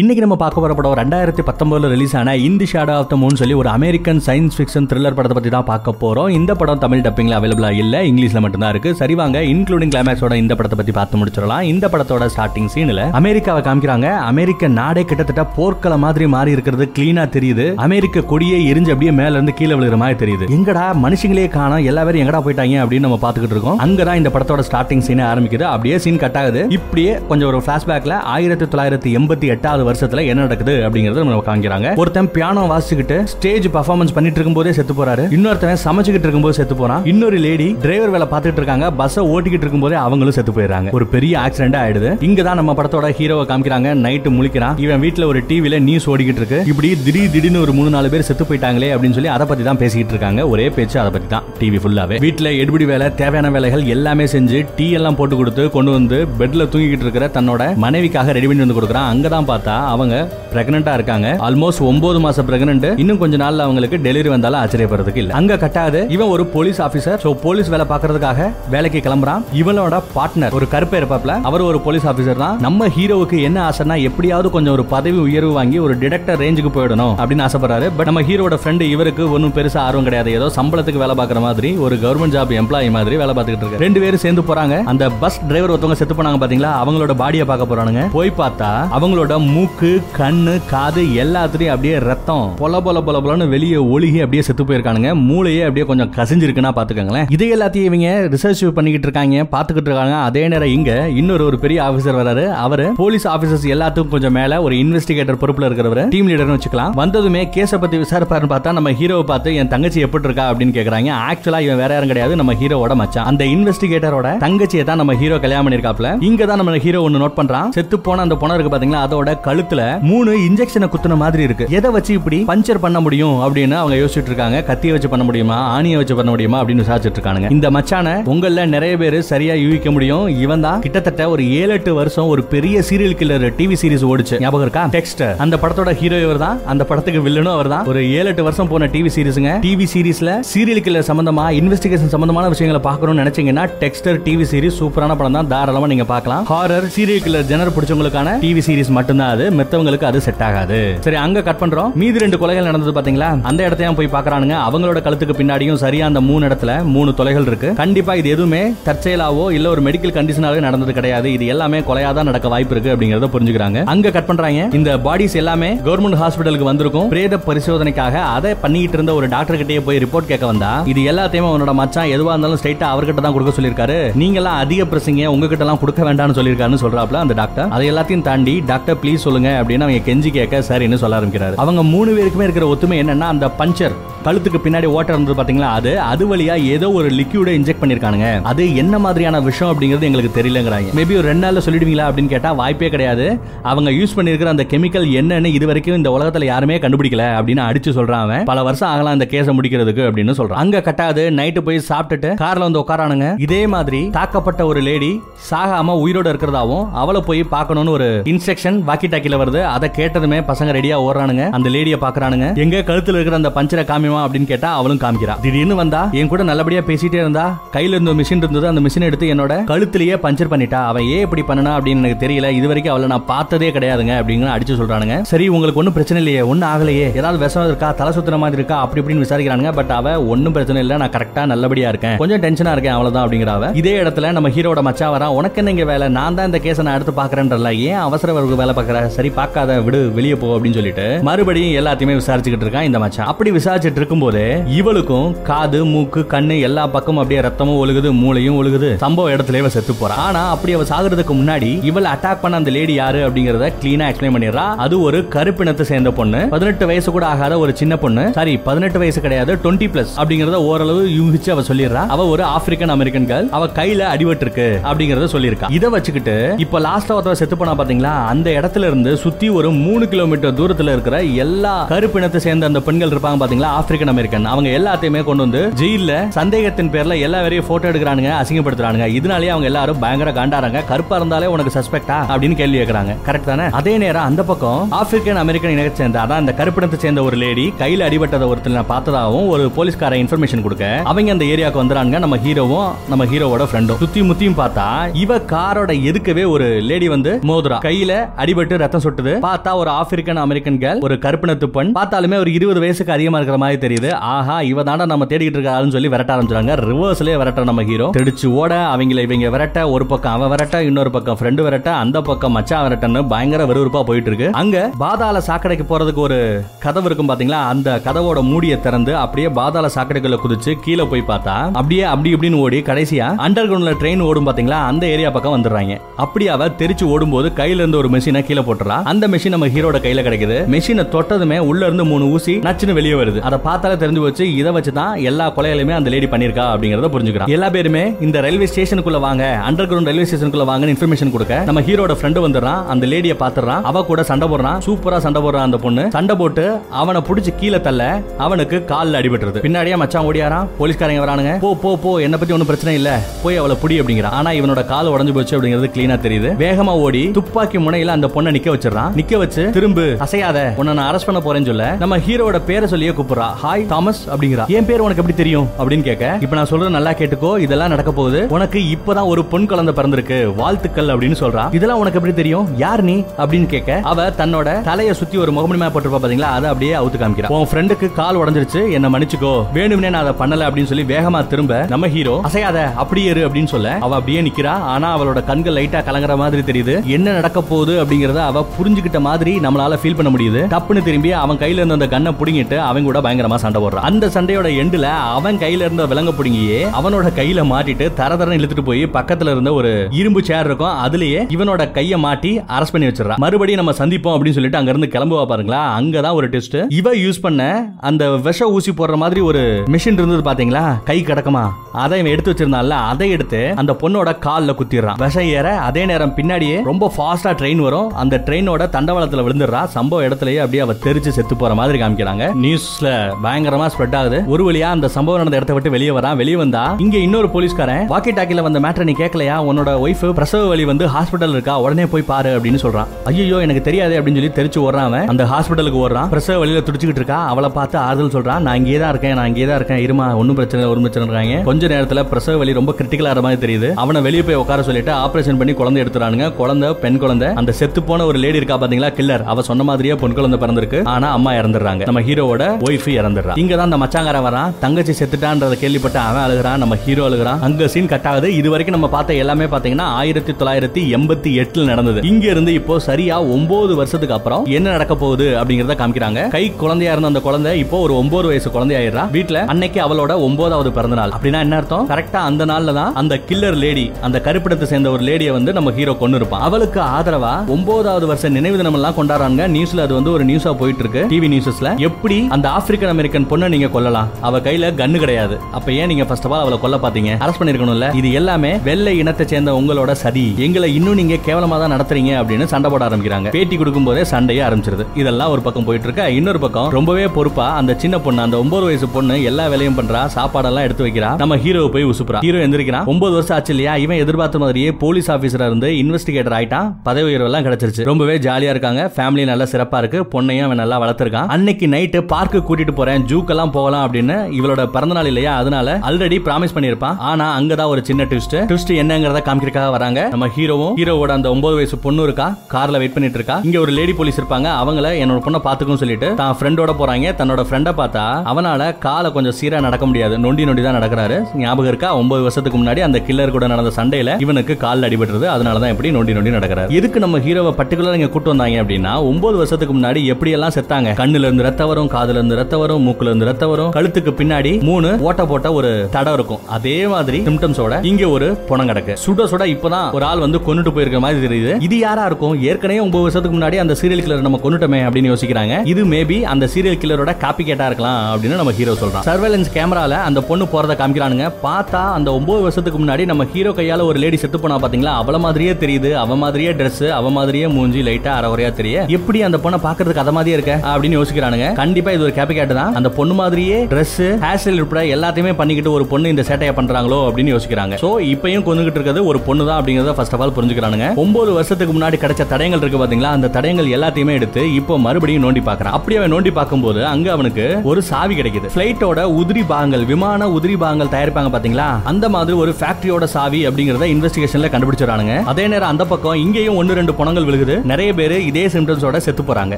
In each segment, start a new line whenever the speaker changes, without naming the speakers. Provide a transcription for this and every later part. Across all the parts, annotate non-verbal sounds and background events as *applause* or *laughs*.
இன்னைக்கு நம்ம பார்க்க போற படம் ரெண்டாயிரத்தி பத்தொன்பதுல ரிலீஸ் ஆன in the shadow of the moon சொல்லி ஒரு அமெரிக்கன் சயின்ஸ் ஃபிக்ஷன் த்ரில்லர் படத்தை பத்தி தான் பார்க்க போறோம். இந்த படம் தமிழ் டப்பிங்ல அவைலபிளா இல்ல இங்கிலீஷ்ல மட்டும்தான் இருக்கு. சரி வாங்க இன்க்ளூடிங் கிளைமேக்ஸோட இந்த படத்தை பத்தி பார்த்து முடிச்சிடலாம். இந்த படத்தோட ஸ்டார்டிங் சீன்ல அமெரிக்காவை காமிக்கிறாங்க. அமெரிக்க நாடே கிட்டத்தட்ட போர்க்கள மாதிரி மாறி இருக்கிறது கிளீனா தெரியுது. அமெரிக்க கொடியே எரிஞ்சு அப்படியே மேல இருந்து கீழே விழுகிற மாதிரி தெரியுது. எங்கடா மனுஷங்களே காணும் எல்லா பேரும் எங்கடா போயிட்டாங்க அப்படின்னு நம்ம பாத்துக்கிட்டு இருக்கோம். அங்கதான் இந்த படத்தோட ஸ்டார்டிங் சீன் ஆரம்பிக்குது. அப்படியே சீன் கட் ஆகுது. இப்படியே கொஞ்சம் ஒரு பிளாஷ்பேக்ல ஆயிரத்தி தொள்ளாயிரத்தி எண்பத்தி எட்டாவது வருஷத்துல என்ன நடக்குது அப்படிங்கறத நம்ம காமிக்கிறாங்க. ஒருத்தன் பியானோ வாசிச்சுக்கிட்டு ஸ்டேஜ் பர்ஃபார்மன்ஸ் பண்ணிட்டு இருக்கும்போதே செத்து போறாரு. இன்னொருத்தன் சமைச்சுக்கிட்டு இருக்கும்போது செத்து போறான். இன்னொரு லேடி டிரைவர் வேலை பார்த்துட்டு இருக்காங்க. பஸ்ஸை ஓட்டிக்கிட்டு இருக்கும்போதே அவங்களும் செத்து போயிடுறாங்க. ஒரு பெரிய ஆக்சிடென்ட் ஆயிடுது. இங்க தான் நம்ம படத்தோட ஹீரோவை காமிக்கிறாங்க. நைட்டு முழிக்கிறான். இவன் வீட்டுல ஒரு டிவில நியூஸ் ஓடிக்கிட்டு இருக்கு. இப்படி திடீர் திடீர்னு ஒரு மூணு நாலு பேர் செத்து போயிட்டாங்களே அப்படின்னு சொல்லி அதை பத்தி தான் பேசிக்கிட்டு இருக்காங்க. ஒரே பேச்சு அதை பத்தி தான் டிவி ஃபுல்லாவே வீட்டுல எடுபடி வேலை தேவையான வேலைகள் எல்லாமே செஞ்சு டீ எல்லாம் போட்டு கொடுத்து கொண்டு வந்து பெட்ல தூங்கிக்கிட்டு இருக்கிற தன்னோட மனைவிக்காக ரெடி பண்ணி வந்து கொடுக்குறான். அங்கதான் பார்த்தா அவங்க பிரெக்னண்டா இருக்காங்க. ஆல்மோஸ்ட் ஒன்பது மாசம் பிரெக்னன்ட் இன்னும் கொஞ்ச நாள்ல அவங்களுக்கு டெலிவரி வந்தாலும் ஆச்சரியப்படுறதுக்கு இல்ல. அங்க கட்டாது. இவன் ஒரு போலீஸ் ஆபீசர் சோ போலீஸ் வேலை பாக்குறதுக்காக வேலைக்கு கிளம்புறான். இவனோட பார்ட்னர் ஒரு கருப்பை இருப்பாப்ல அவர் ஒரு போலீஸ் ஆபீசர் தான். நம்ம ஹீரோவுக்கு என்ன ஆசைனா எப்படியாவது கொஞ்சம் ஒரு பதவி உயர்வு வாங்கி ஒரு டிடெக்டர் ரேஞ்சுக்கு போயிடணும் அப்படின்னு ஆசைப்படுறாரு. பட் நம்ம ஹீரோட ஃப்ரெண்டு இவருக்கு ஒன்றும் பெருசா ஆர்வம் கிடையாது. ஏதோ சம்பளத்துக்கு வேலை பார்க்குற மாதிரி ஒரு கவர்மெண்ட் ஜாப் எம்ப்ளாயி மாதிரி வேலை பார்த்துக்கிட்டு இருக்கு ரெண்டு பேரும் சேர்ந்து போறாங்க. அந்த பஸ் டிரைவர் ஒருத்தவங்க செத்து போனாங்க பாத்தீங்களா? அவங்களோட பாடியை பார்க்க போறானுங்க. போய் பார்த்தா அவங்களோட மூக்கு கண்ணு காது எல்லாத்துலயும் அப்படியே ரத்தம் பொல பொல பொல பொலன்னு வெளியே ஒழுகி அப்படியே செத்து போயிருக்கானுங்க. மூளையே அப்படியே கொஞ்சம் கசிஞ்சிருக்குன்னா பாத்துக்கோங்களேன் இதை எல்லாத்தையும் இவங்க ரிசர்ச் பண்ணிக்கிட்டு இருக்காங்க பாத்துக்கிட்டு இருக்காங்க. அதே நேரம் இங்க இன்னொரு ஒரு பெரிய ஆஃபீஸர் வராரு அவரு போலீஸ் ஆபீசர்ஸ் எல்லாத்துக்கும் கொஞ்சம் மேல ஒரு இன்வெஸ்டிகேட்டர் பொறுப்புல இருக்கிறவர் டீம் லீடர்னு வச்சுக்கலாம். வந்ததுமே கேஸ பத்தி விசாரிப்பாருன்னு பார்த்தா நம்ம ஹீரோவை பார்த்து என் தங்கச்சி எப்படி இருக்கா அப்படின்னு கேக்குறாங்க. ஆக்சுவலா இவன் வேற யாரும் கிடையாது நம்ம ஹீரோவோட மச்சான். அந்த இன்வெஸ்டிகேட்டரோட தங்கச்சியை தான் நம்ம ஹீரோ கல்யாணம் பண்ணிருக்காப்ல இங்க தான் நம்ம ஹீரோ ஒன்னு நோட் பண்றான். செத்து போன அந்த பொணம் இருக்கு பாத்தீங்களா அதோட கழுத்துல மூணு இன்ஜெக்ஷனை குத்துன மாதிரி இருக்கு. எதை வச்சு இப்படி பஞ்சர் பண்ண முடியும் அப்படின்னு அவங்க யோசிச்சுட்டு இருக்காங்க. கத்தியை வச்சு பண்ண முடியுமா? ஆணியை வச்சு பண்ண முடியுமா? அப்படின்னு விசாரிச்சுட்டு இருக்காங்க இந்த மச்சான உங்கள நிறைய பேர் சரியா யூகிக்க முடியும். இவன் தான் கிட்டத்தட்ட ஒரு ஏழு எட்டு வருஷம் ஒரு பெரிய சீரியல் கில்லர் டிவி சீரிஸ் ஓடிச்சு. ஞாபகம் இருக்கா? டெக்ஸ்ட் அந்த படத்தோட ஹீரோ இவர் தான் அந்த படத்துக்கு வில்லனும் அவர் தான் ஒரு ஏழு எட்டு வருஷம் போன டிவி சீரிஸ்ங்க டிவி சீரிஸ்ல சீரியல் கில்லர் சம்பந்தமா இன்வெஸ்டிகேஷன் சம்பந்தமான விஷயங்களை பார்க்கணும்னு நினைச்சீங்கன்னா டெக்ஸ்டர் டிவி சீரிஸ் சூப்பரான படம் தான் தாராளமா நீங்க பார்க்கலாம். ஹாரர் சீரியல் கில்லர் ஜெனர் பிடிச்சவங்களுக்கான டிவி சீரிஸ் மட்டும்தான் அது. மத்தவங்களுக்கு அது செட் ஆகாது. சரி அங்க கட் பண்றோம். மீதி ரெண்டு கொலைகள் நடந்தது பாத்தீங்களா? அந்த இடத்தையும் போய் பாக்குறானுங்க? அவங்களோட கழுத்துக்கு பின்னாடியும் சரியா அந்த மூணு இடத்துல மூணு தொலைகள் இருக்கு. கண்டிப்பா இது எதுவுமே தற்செயலாவோ இல்ல ஒரு மெடிக்கல் கண்டிஷனாவே நடந்தது கிடையாது. இது எல்லாமே கொலையா தான் நடக்க வாய்ப்பு இருக்கு அப்படிங்கறத புரிஞ்சுக்கிறாங்க. அங்க கட் பண்றாங்க. இந்த பாடிஸ் எல்லாமே கவர்மெண்ட் ஹாஸ்பிட்டலுக்கு வந்திருக்கும். பிரேத பரிசோதனைக்காக அதை பண்ணிட்டு இருந்த ஒரு டாக்டர் கிட்டே போய் ரிப்போர்ட் கேட்க வந்தா இது எல்லாத்தையும் அவனோட மச்சான் எதுவா இருந்தாலும் ஸ்ட்ரைட்டா அவர்கிட்ட தான் கொடுக்க சொல்லியிருக்காரு. நீங்க எல்லாம் அதிக பிரசிங்க உங்ககிட்ட எல்லாம் கொடுக்க வேண்டாம்னு சொல்லியிருக்காருன்னு சொல்றாப்ல அந்த டாக்டர் அதை எல்லாத்தையும் தாண்டி டாக்டர் ப்ளீஸ் சொல்லுங்க அப்படின்னு அவங்க கெஞ்சி கேட்க சரின்னு சொல்ல ஆரம்பிக்கிறாரு. அவங்க மூணு பேருக்குமே இருக்கிற ஒத்துமை என்னன்னா அந்த பஞ்சர் கழுத்துக்கு பின்னாடி ஓட்டர் இருந்தது பாத்தீங்களா? அது அது வழியா ஏதோ ஒரு லிக்யூட இன்ஜெக்ட் பண்ணிருக்கானுங்க. அது என்ன மாதிரியான விஷயம் அப்படிங்கிறது எங்களுக்கு தெரியலங்கிறாங்க. மேபி ஒரு ரெண்டு நாள்ல சொல்லிடுவீங்களா அப்படின்னு கேட்டா வாய்ப்பே கிடையாது. அவங்க யூஸ் பண்ணிருக்கிற அந்த கெமிக்கல் என்னன்னு இது வரைக்கும் இந்த உலகத்துல யாருமே கண்டுபிடிக்கல அப்படின்னு அடிச்சு சொல்றான் அவன். பல வருஷம் ஆகலாம் அந்த கேஸை முடிக்கிறதுக்கு அப்படின்னு சொல்றான். அங்க கட்டாது நைட்டு போய் சாப்பிட்டுட்டு கார்ல வந்து உட்காரானுங்க. இதே மாதிரி தாக்கப்பட்ட ஒரு லேடி சாகாம உயிரோட இருக்கிறதாவும் அவளை போய் பார்க்கணும்னு ஒரு இன்ஸ்ட்ரக்ஷன் வாக்கி டாக்கில வருது. அதை கேட்டதுமே பசங்க ரெடியா ஓடுறானுங்க. அந்த லேடிய பாக்குறானுங்க எங்க கழுத்துல இருக்கிற அந்த பஞ்சரை காமிமா அப்படின்னு கேட்டா அவளும் காமிக்கிறா. திடீர்னு வந்தா என் கூட நல்லபடியா பேசிட்டே இருந்தா கையில இருந்த மிஷின் இருந்தது. அந்த மிஷின் எடுத்து என்னோட கழுத்திலேயே பஞ்சர் பண்ணிட்டா. அவன் ஏன் இப்படி பண்ணனா அப்படின்னு எனக்கு தெரியல. இது வரைக்கும் அவளை நான் பார்த்ததே கிடையாதுங்க அப்படின்னு அடிச்சு சொல்றானுங்க. சரி உங்களுக்கு ஒன்னும் பிரச்சனை இல்லையே. ஒன்னும் ஆகலையே. ஏதாவது விஷம் இருக்கா? தலை சுத்துற மாதிரி இருக்கா? அப்படி இப்படின்னு விசாரிக்கிறானுங்க. பட் அவ ஒன்னும் பிரச்சனை இல்லை. நான் கரெக்டா நல்லபடியா இருக்கேன். கொஞ்சம் டென்ஷனா இருக்கேன். அவ்வளவுதான் அப்படிங்கிற அவ. இதே இடத்துல நம்ம ஹீரோட மச்சா வரா உனக்கு என்ன இங்க வேலை? நான் தான் இந்த கேஸை நான் எடுத்து பாக்குறேன்றல ஏன் அவசர வேலை பார்க்கற? சரி பார்க்காத விடு வெளியே போ அப்படின்னு சொல்லிட்டு மறுபடியும் எல்லாத்தையுமே விசாரிச்சுக்கிட்டு இருக்கான் இந்த மச்சான். அப்படி விசாரிச்சுட்டு இருக்கும்போது இவளுக்கும் காது மூக்கு கண்ணு எல்லா பக்கமும் அப்படியே ரத்தமும் ஒழுகுது மூளையும் ஒழுகுது. சம்பவ இடத்துல இவ செத்து போறா. ஆனா அப்படி அவ சாகுறதுக்கு முன்னாடி இவள் அட்டாக் பண்ண அந்த லேடி யாரு அப்படிங்கறத கிளீனா எக்ஸ்பிளைன் பண்ணிடுறா. அது ஒரு கருப்பினத்தை சேர்ந்த பொண்ணு. பதினெட்டு வயசு கூட ஆகாத ஒரு சின்ன பொண்ணு. சாரி பதினெட்டு வயசு கிடையாது டுவெண்ட்டி பிளஸ் அப்படிங்கறத ஓரளவு யூகிச்சு அவ சொல்லிடுறா. அவ ஒரு ஆப்பிரிக்கன் அமெரிக்கன் கேர்ள் அவ கையில அடிபட்டு இருக்கு அப்படிங்கறத சொல்லியிருக்கா. இதை வச்சுக்கிட்டு இப்ப லாஸ்ட் ஒருத்தவ செத்து போனா பாத்தீங்களா? அந்த இடத்துல இருந்து சுத்தி ஒரு மூணு கிலோமீட்டர் தூரத்துல இருக்கிற எல்லா கருப்பினத்தை சேர்ந்த அந்த பெண்கள் இருப்பாங்க பாத்தீங்களா? ஆப்பிரிக்கன் அமெரிக்கன் அவங்க எல்லாத்தையுமே கொண்டு வந்து ஜெயில சந்தேகத்தின் பேர்ல எல்லா வரையும் போட்டோ எடுக்கிறானுங்க அசிங்கப்படுத்துறானுங்க. இதனாலேயே அவங்க எல்லாரும் பயங்கர காண்டாறாங்க. கருப்பா இருந்தாலே உனக்கு சஸ்பெக்டா அப்படின்னு கேள்வி கேட்கறாங்க கரெக்ட் தானே? அதே நேரம் அந்த பக்கம் ஆப்பிரிக்கன் அமெரிக்கன் இனத்தை சேர்ந்த அதான் அந்த கருப்பினத்தை சேர்ந்த ஒரு லேடி கையில அடிபட்டதை ஒருத்தர் நான் பார்த்ததாகவும் ஒரு போலீஸ்கார இன்ஃபர்மேஷன் கொடுக்க அவங்க அந்த ஏரியாவுக்கு வந்துறானுங்க. நம்ம ஹீரோவும் நம்ம ஹீரோவோட ஃப்ரெண்டும் சுத்தி முத்தியும் பார்த்தா இவ காரோட எதுக்கவே ஒரு லேடி வந்து மோதுரா கையில அடிபட்டு ரத்தம் சொட்டுது. பார்த்தா ஒரு ஆப்பிரிக்கன் அமெரிக்கன் கேர்ள் ஒரு கருப்பினத்து பெண். பார்த்தாலுமே ஒரு இருபது வயசுக்கு அதிகமா இருக்கிற மாதிரி தெரியுது. ஆஹா இவ தாண்டா நம்ம தேடிட்டு இருக்காருன்னு சொல்லி விரட்ட ஆரம்பிச்சாங்க ரிவர்ஸ்லயே விரட்ட நம்ம ஹீரோ திடிச்சு ஓட அவங்கள இவங்க விரட்ட ஒரு பக்கம் அவன் விரட்ட இன்னொரு பக்கம் ஃப்ரெண்டு விரட்ட அந்த பக்கம் மச்சான் விரட்டன்னு பயங்கர விறுவிறுப்பா போயிட்டு இருக்கு அங்க பாதாள சாக்கடைக்கு போறதுக்கு ஒரு கதவு இருக்கும் பாத்தீங்களா? அந்த கதவோட மூடிய திறந்து அப்படியே பாதாள சாக்கடைக்குள்ள குதிச்சு கீழே போய் பார்த்தா அப்படியே அப்படி இப்படின்னு ஓடி கடைசியா அண்டர் கிரவுண்ட்ல ட்ரெயின் ஓடும் பாத்தீங்களா? அந்த ஏரியா பக்கம் வந்துடுறாங்க. அப்படி அவ தெரிச்சு ஓடும்போது கையில இருந்து ஒரு மெஷினை கீழே போட்டுறா. அந்த மெஷின் நம்ம ஹீரோட கையில கிடைக்குது. மெஷினை தொட்டதுமே உள்ள இருந்து மூணு ஊசி நச்சுன்னு வெளியே வருது. அதை பார்த்தாலே தெரிஞ்சு போச்சு இதை வச்சு தான் எல்லா கொலைகளையுமே அந்த லேடி பண்ணிருக்கா அப்படிங்கறத புரிஞ்சுக்கிறான். எல்லா பேருமே இந்த ரயில்வே ஸ்டேஷனுக்குள்ள வாங்க அண்டர் கிரவுண்ட் ரயில்வே ஸ்டேஷனுக்குள்ள வாங்கன்னு இன்ஃபர்மேஷன் கொடுக்க நம்ம ஹீரோட ஃப்ரெண்டு வந்துடுறான் அந்த லேடியை பாத்துறான் அவ கூட சண்டை போடுறான் சூப்பரா சண்டை போடுறான் அந்த பொண்ணு. சண்டை போட்டு அவனை புடிச்சு கீழே தள்ள அவனுக்கு கால்ல அடிபட்டுருது. பின்னாடியே மச்சான் ஓடியாரான் போலீஸ்காரங்க வரானுங்க. போ போ போ என்ன பத்தி ஒன்னும் பிரச்சனை இல்ல. போய் அவளை புடி அப்படிங்கிறான். ஆனா இவனோட கால் உடஞ்சு போச்சு அப்படிங்கிறது கிளீனா தெரியுது. வேகமா ஓடி துப்பாக்கி முனையில அந்த பொண்ணை நிக்க வச்சிடறான் நிக்க வச்சு திரும்ப. அசையாத. உன்னை நான் அரெஸ்ட் பண்ண போறேன்னு சொல்ல. நம்ம ஹீரோட பேரை சொல்லியே கூப்பிடுறா. ஹாய் தாமஸ் அப்படிங்கிறா. என் பேர் உனக்கு எப்படி தெரியும்? அப்படின்னு கேட்க இப்ப நான் சொல்றது நல்லா கேட்டுக்கோ. இதெல்லாம் நடக்க போகுது. உனக்கு இப்பதான் ஒரு பொன் குழந்தை பிறந்திருக்கு. வாழ்த்துக்கள் அப்படின்னு சொல்றா. இதெல்லாம் உனக்கு எப்படி தெரியும்? யார் நீ? அப்படின்னு கேட்க அவ தன்னோட தலையை சுத்தி ஒரு முகமணி மேப் போட்டிருப்பா பாத்தீங்களா? அதை அப்படியே அவுத்து காமிக்கிறா. உன் ஃப்ரெண்டுக்கு கால் உடஞ்சிருச்சு. என்ன மன்னிச்சுக்கோ. வேணும்னே நான் அதை பண்ணல அப்படின்னு சொல்லி வேகமா திரும்ப நம்ம ஹீரோ அசையாத அப்படியே இரு அப்படின்னு சொல்ல. அவ அப்படியே நிக்கிறா. ஆனா அவளோட கண்கள் லைட்டா கலங்குற மாதிரி தெரியுது. என்ன நடக்க போகுது அப்படிங்கறத அவ புரிஞ்சுக்கிட்ட மாதிரி நம்மளால ஃபீல் பண்ண முடியுது. டப்புன்னு திரும்பி அவன் கையில இருந்த அந்த கண்ணை புடுங்கிட்டு அவன் கூட பயங்கரமா சண்டை போடுறான். அந்த சண்டையோட எண்டுல அவன் கையில இருந்த விலங்க புடுங்கியே அவனோட கையில மாட்டிட்டு தர தரன்னு இழுத்துட்டு போய் பக்கத்துல இருந்த ஒரு இரும்பு சேர் இருக்கும். அதுலயே இவனோட கைய மாட்டி அரஸ்ட் பண்ணி வச்சிடறான். மறுபடியும் நம்ம சந்திப்போம் அப்படின்னு சொல்லிட்டு அங்க இருந்து கிளம்புவா பாருங்களா? அங்கதான் ஒரு டெஸ்ட் இவ யூஸ் பண்ண அந்த விஷ ஊசி போடுற மாதிரி ஒரு மிஷின் இருந்தது பாத்தீங்களா? கை கடக்கமா? அதை இவன் எடுத்து வச்சிருந்தான்ல அதை எடுத்து அந்த பொண்ணோட கால்ல குத்திடுறான். விஷம் ஏற அதே நேரம் பின்னாடியே ரொம்ப ஃபாஸ்டா ட்ரெயின் வரும். அந்த ட்ரெயினோட தண்டவாளத்துல விழுந்துடுறா. சம்பவ இடத்துலயே அப்படியே அவ தெரிச்சு செத்து போற மாதிரி காமிக்கிறாங்க. நியூஸ்ல பயங்கரமா ஸ்ப்ரெட் ஆகுது. ஒரு வழியா அந்த சம்பவம் நடந்த இடத்த விட்டு வெளியே வரான். வெளியே வந்தா இங்க இன்னொரு போலீஸ்காரன் வாக்கி டாக்கில வந்த மேட்டர் நீ கேட்கலையா உன்னோட ஒய்ஃப் பிரசவ வலி வந்து ஹாஸ்பிட்டல் இருக்கா? உடனே போய் பாரு அப்படின்னு சொல்றான். ஐயோ எனக்கு தெரியாது அப்படின்னு சொல்லி தெரிச்சு ஓடுறான் அவன். அந்த ஹாஸ்பிட்டலுக்கு ஓடுறான். பிரசவ வழியில துடிச்சுக்கிட்டு இருக்கா? அவளை பார்த்து ஆறுதல் சொல்றான். நான் இங்கே தான் இருக்கேன் நான் இங்கே தான் இருக்கேன். இருமா ஒன்னும் பிரச்சனை ஒரு பிரச்சனை இருக்காங்க கொஞ்ச நேரத்துல பிரசவ வலி ரொம்ப கிரிட்டிக்கலா மாதிரி தெரியுது. அவனை வெளியே போய் உட்கார சொல்லிட்டு ஆபரேஷன் பண்ணி குழந்தை எடுத்துறானுங்க குழந்தை பெண் குழந்தை அந்த செத்து போன ஒரு லேடி இருக்கா பாத்தீங்களா? கில்லர் அவ சொன்ன மாதிரியே பொன் குழந்தை பிறந்திருக்கு. ஆனா அம்மா இறந்துடுறாங்க. நம்ம ஹீரோவோட ஒய்ஃப் இறந்துடுறா இங்க தான் அந்த மச்சாங்கார வரான். தங்கச்சி செத்துட்டான்றத கேள்விப்பட்ட அவன் அழுகுறான். நம்ம ஹீரோ அழுகுறான். அங்க சீன் கட் ஆகுது. இது வரைக்கும் நம்ம பார்த்த எல்லாமே பாத்தீங்கன்னா ஆயிரத்தி தொள்ளாயிரத்தி எண்பத்தி எட்டுல நடந்தது. இங்க இருந்து இப்போ சரியா ஒன்பது வருஷத்துக்கு அப்புறம் என்ன நடக்க போகுது அப்படிங்கறத காமிக்கிறாங்க. கை குழந்தையா இருந்த அந்த குழந்தை இப்போ ஒரு ஒன்பது வயசு குழந்தையாயிரா வீட்டுல அன்னைக்கு அவளோட ஒன்பதாவது பிறந்த நாள் அப்படின்னா என்ன அர்த்தம்? கரெக்டா அந்த நாள்ல தான் அந்த கில்லர் லேடி அந்த கருப்பிடத்தை சேர்ந்த ஒரு லேடியை வந்து நம்ம ஹீரோ கொண்டு இருப்பான் அவளுக்கு ஆதரவா ஒன்பதாவது வருஷ நினைவு தினம் எல்லாம் கொண்டாடுறாங்க நியூஸ்ல அது வந்து ஒரு நியூஸா போயிட்டு இருக்கு டிவி நியூஸ்ல எப்படி அந்த ஆப்பிரிக்கன் அமெரிக்கன் பொண்ணை நீங்க கொல்லலாம்? அவ கையில கண்ணு கிடையாது. அப்ப ஏன் நீங்க ஃபர்ஸ்ட் ஆஃப் ஆல் அவளை கொல்ல பாத்தீங்க? அரெஸ்ட் பண்ணிருக்கணும்ல. இது எல்லாமே வெள்ளை இனத்தை சேர்ந்த உங்களோட சதி. எங்களை இன்னும் நீங்க கேவலமா தான் நடத்துறீங்க அப்படின்னு சண்டை போட ஆரம்பிக்கிறாங்க. பேட்டி கொடுக்கும் போதே சண்டையே ஆரம்பிச்சிருது. இதெல்லாம் ஒரு பக்கம் போயிட்டு இருக்க இன்னொரு பக்கம் ரொம்பவே பொறுப்பா அந்த சின்ன பொண்ணு அந்த ஒன்பது வயசு பொண்ணு எல்லா வேலையும் பண்றா சாப்பாடெல்லாம் எடுத்து வைக்கிறா. நம்ம ஹீரோ போய் உசுப்புறா. ஹீரோ எந்திரிக்கிறான். ஒன்பது வருஷம் ஆச்சு இல்லையா? இவன் எதிர்பார்த்த மாதிரியே போலீஸ் ஆபீசரா இருந்து இன்வெஸ்டிகேட்டர் ஆயிட்டான். பதவி உயர்வு எல்லாம் கிடைச்சிருச்சு. ரொம்பவே ஜாலியா இருக்காங்க. ஃபேமிலி நல்லா சிறப்பா இருக்கு. பொண்ணையும் அவன் நல்லா வளர்த்துருக்கான். அன்னைக்கு நைட்டு பார்க்கு கூட்டிட்டு போறேன். ஜூக்கெல்லாம் போகலாம் அப்படின்னு இவளோட பிறந்த நாள் இல்லையா? அதனால ஆல்ரெடி ப்ராமிஸ் பண்ணிருப்பான் ஆனா அங்கதான் ஒரு சின்ன ட்விஸ்ட் ட்விஸ்ட் என்னங்கறத காமிக்கிறதுக்காக வராங்க. நம்ம ஹீரோவும் ஹீரோவோட அந்த ஒன்பது வயசு பொண்ணு இருக்கா? கார்ல வெயிட் பண்ணிட்டு இருக்கா? இங்க ஒரு லேடி போலீஸ் இருப்பாங்க. அவங்கள என்னோட பொண்ணை பாத்துக்கும் சொல்லிட்டு தான் ஃப்ரெண்டோட போறாங்க. தன்னோட ஃப்ரெண்டை பார்த்தா அவனால காலை கொஞ்சம் சீரா நடக்க முடியாது. நொண்டி நொண்டி தான் நடக்கிறாரு. ஞாபகம் இருக்கா? ஒன்பது வருஷத்துக்கு முன்னாடி அந்த கில்லர் கூட நடந்த சண்டையில இவனுக்கு கால் அடிபட்டுருது. அதனால தான் எப்படி நொண்டி நொண்டி நடக்கிறாரு. எதுக்கு நம்ம ஹீரோவை பர்டிகுலர் நீங்க கூட்டு வந்தாங்க அப்படின்னா ஒன்பது வருஷத்துக்கு முன்னாடி எப்படி எல்லாம் செத்தாங்க? கண்ணுல இருந்து ரத்த வரும் காதுல இருந்து ரத்த வரும் மூக்குல இருந்து ரத்த வரும். கழுத்துக்கு பின்னாடி மூணு ஓட்ட போட்ட ஒரு தடம் இருக்கும். அதே மாதிரி சிம்டம்ஸோட இங்க ஒரு புணம் கிடக்கு சுட சுட இப்பதான் ஒரு ஆள் வந்து கொண்டுட்டு போயிருக்க மாதிரி தெரியுது. இது யாரா இருக்கும்? ஏற்கனவே ஒன்பது வருஷத்துக்கு முன்னாடி அந்த சீரியல் கில்லர் நம்ம கொண்டுட்டோமே அப்படின்னு யோசிக்கிறாங்க. இது மேபி அந்த சீரியல் கில்லரோட காப்பி கேட்டா இருக்கலாம் அப்படின்னு நம்ம ஹீரோ சொல்றான். சர்வேலன்ஸ் கேமரால அந்த பொண்ணு போறத காமிக்கிறானுங்க. பார்த்தா அந்த ஒன்பது வருஷத்துக்கு முன்னாடி நம்ம ஹீரோ கையால ஒரு லேடி செத்து போனா பாத்தீங்களா? அவள மாதிரியே தெரியுது. அவ மாதிரியே ட்ரெஸ் அவ மாதிரியே மூஞ்சி லைட்டா அறகுறையா தெரிய எப்படி அந்த பொண்ணை பாக்குறதுக்கு அத மாதிரியே இருக்க? அப்படின்னு யோசிக்கிறானுங்க. கண்டிப்பா இது ஒரு கேப்பி கேட்டு தான். அந்த பொண்ணு மாதிரியே ட்ரெஸ் ஹேர் ஸ்டைல் உட்பட எல்லாத்தையுமே பண்ணிக்கிட்டு ஒரு பொண்ணு இந்த சேட்டையை பண்றாங்களோ அப்படின்னு யோசிக்கிறாங்க. சோ இப்பயும் கொண்டுகிட்டு இருக்கிறது ஒரு பொண்ணு தான் அப்படிங்கறத ஃபர்ஸ்ட் ஆஃப் ஆல் புரிஞ்சுக்கிறானுங்க. ஒன்பது வருஷத்துக்கு முன்னாடி கிடைச்ச தடயங்கள் இருக்கு பாத்தீங்களா? அந்த தடயங்கள் எல்லாத்தையுமே எடுத்து இப்போ மறுபடியும் நோண்டி பாக்குறான். அப்படி அவன் நோண்டி பார்க்கும்போது அங்க அவனுக்கு ஒரு சாவி கிடைக்குது. பிளைட்டோட உதிரி பாகங்கள் விமான உதிரி பாகங்கள் தயாரிப்பாங்க பாத்தீங்களா? அந்த மாதிரி ஒரு ஃபேக்டரியோட சாவி அப்படிங்கறத இன்வெஸ்டிகேஷன்ல கண்டுபிடிச்சிடறானுங்க. அதே நேரம் அந்த பக்கம் இங்கேயும் ஒன்னு ரெண்டு பணங்கள் விழுகுது. ஆகுது நிறைய பேர் இதே சிம்டம்ஸோட செத்து போறாங்க.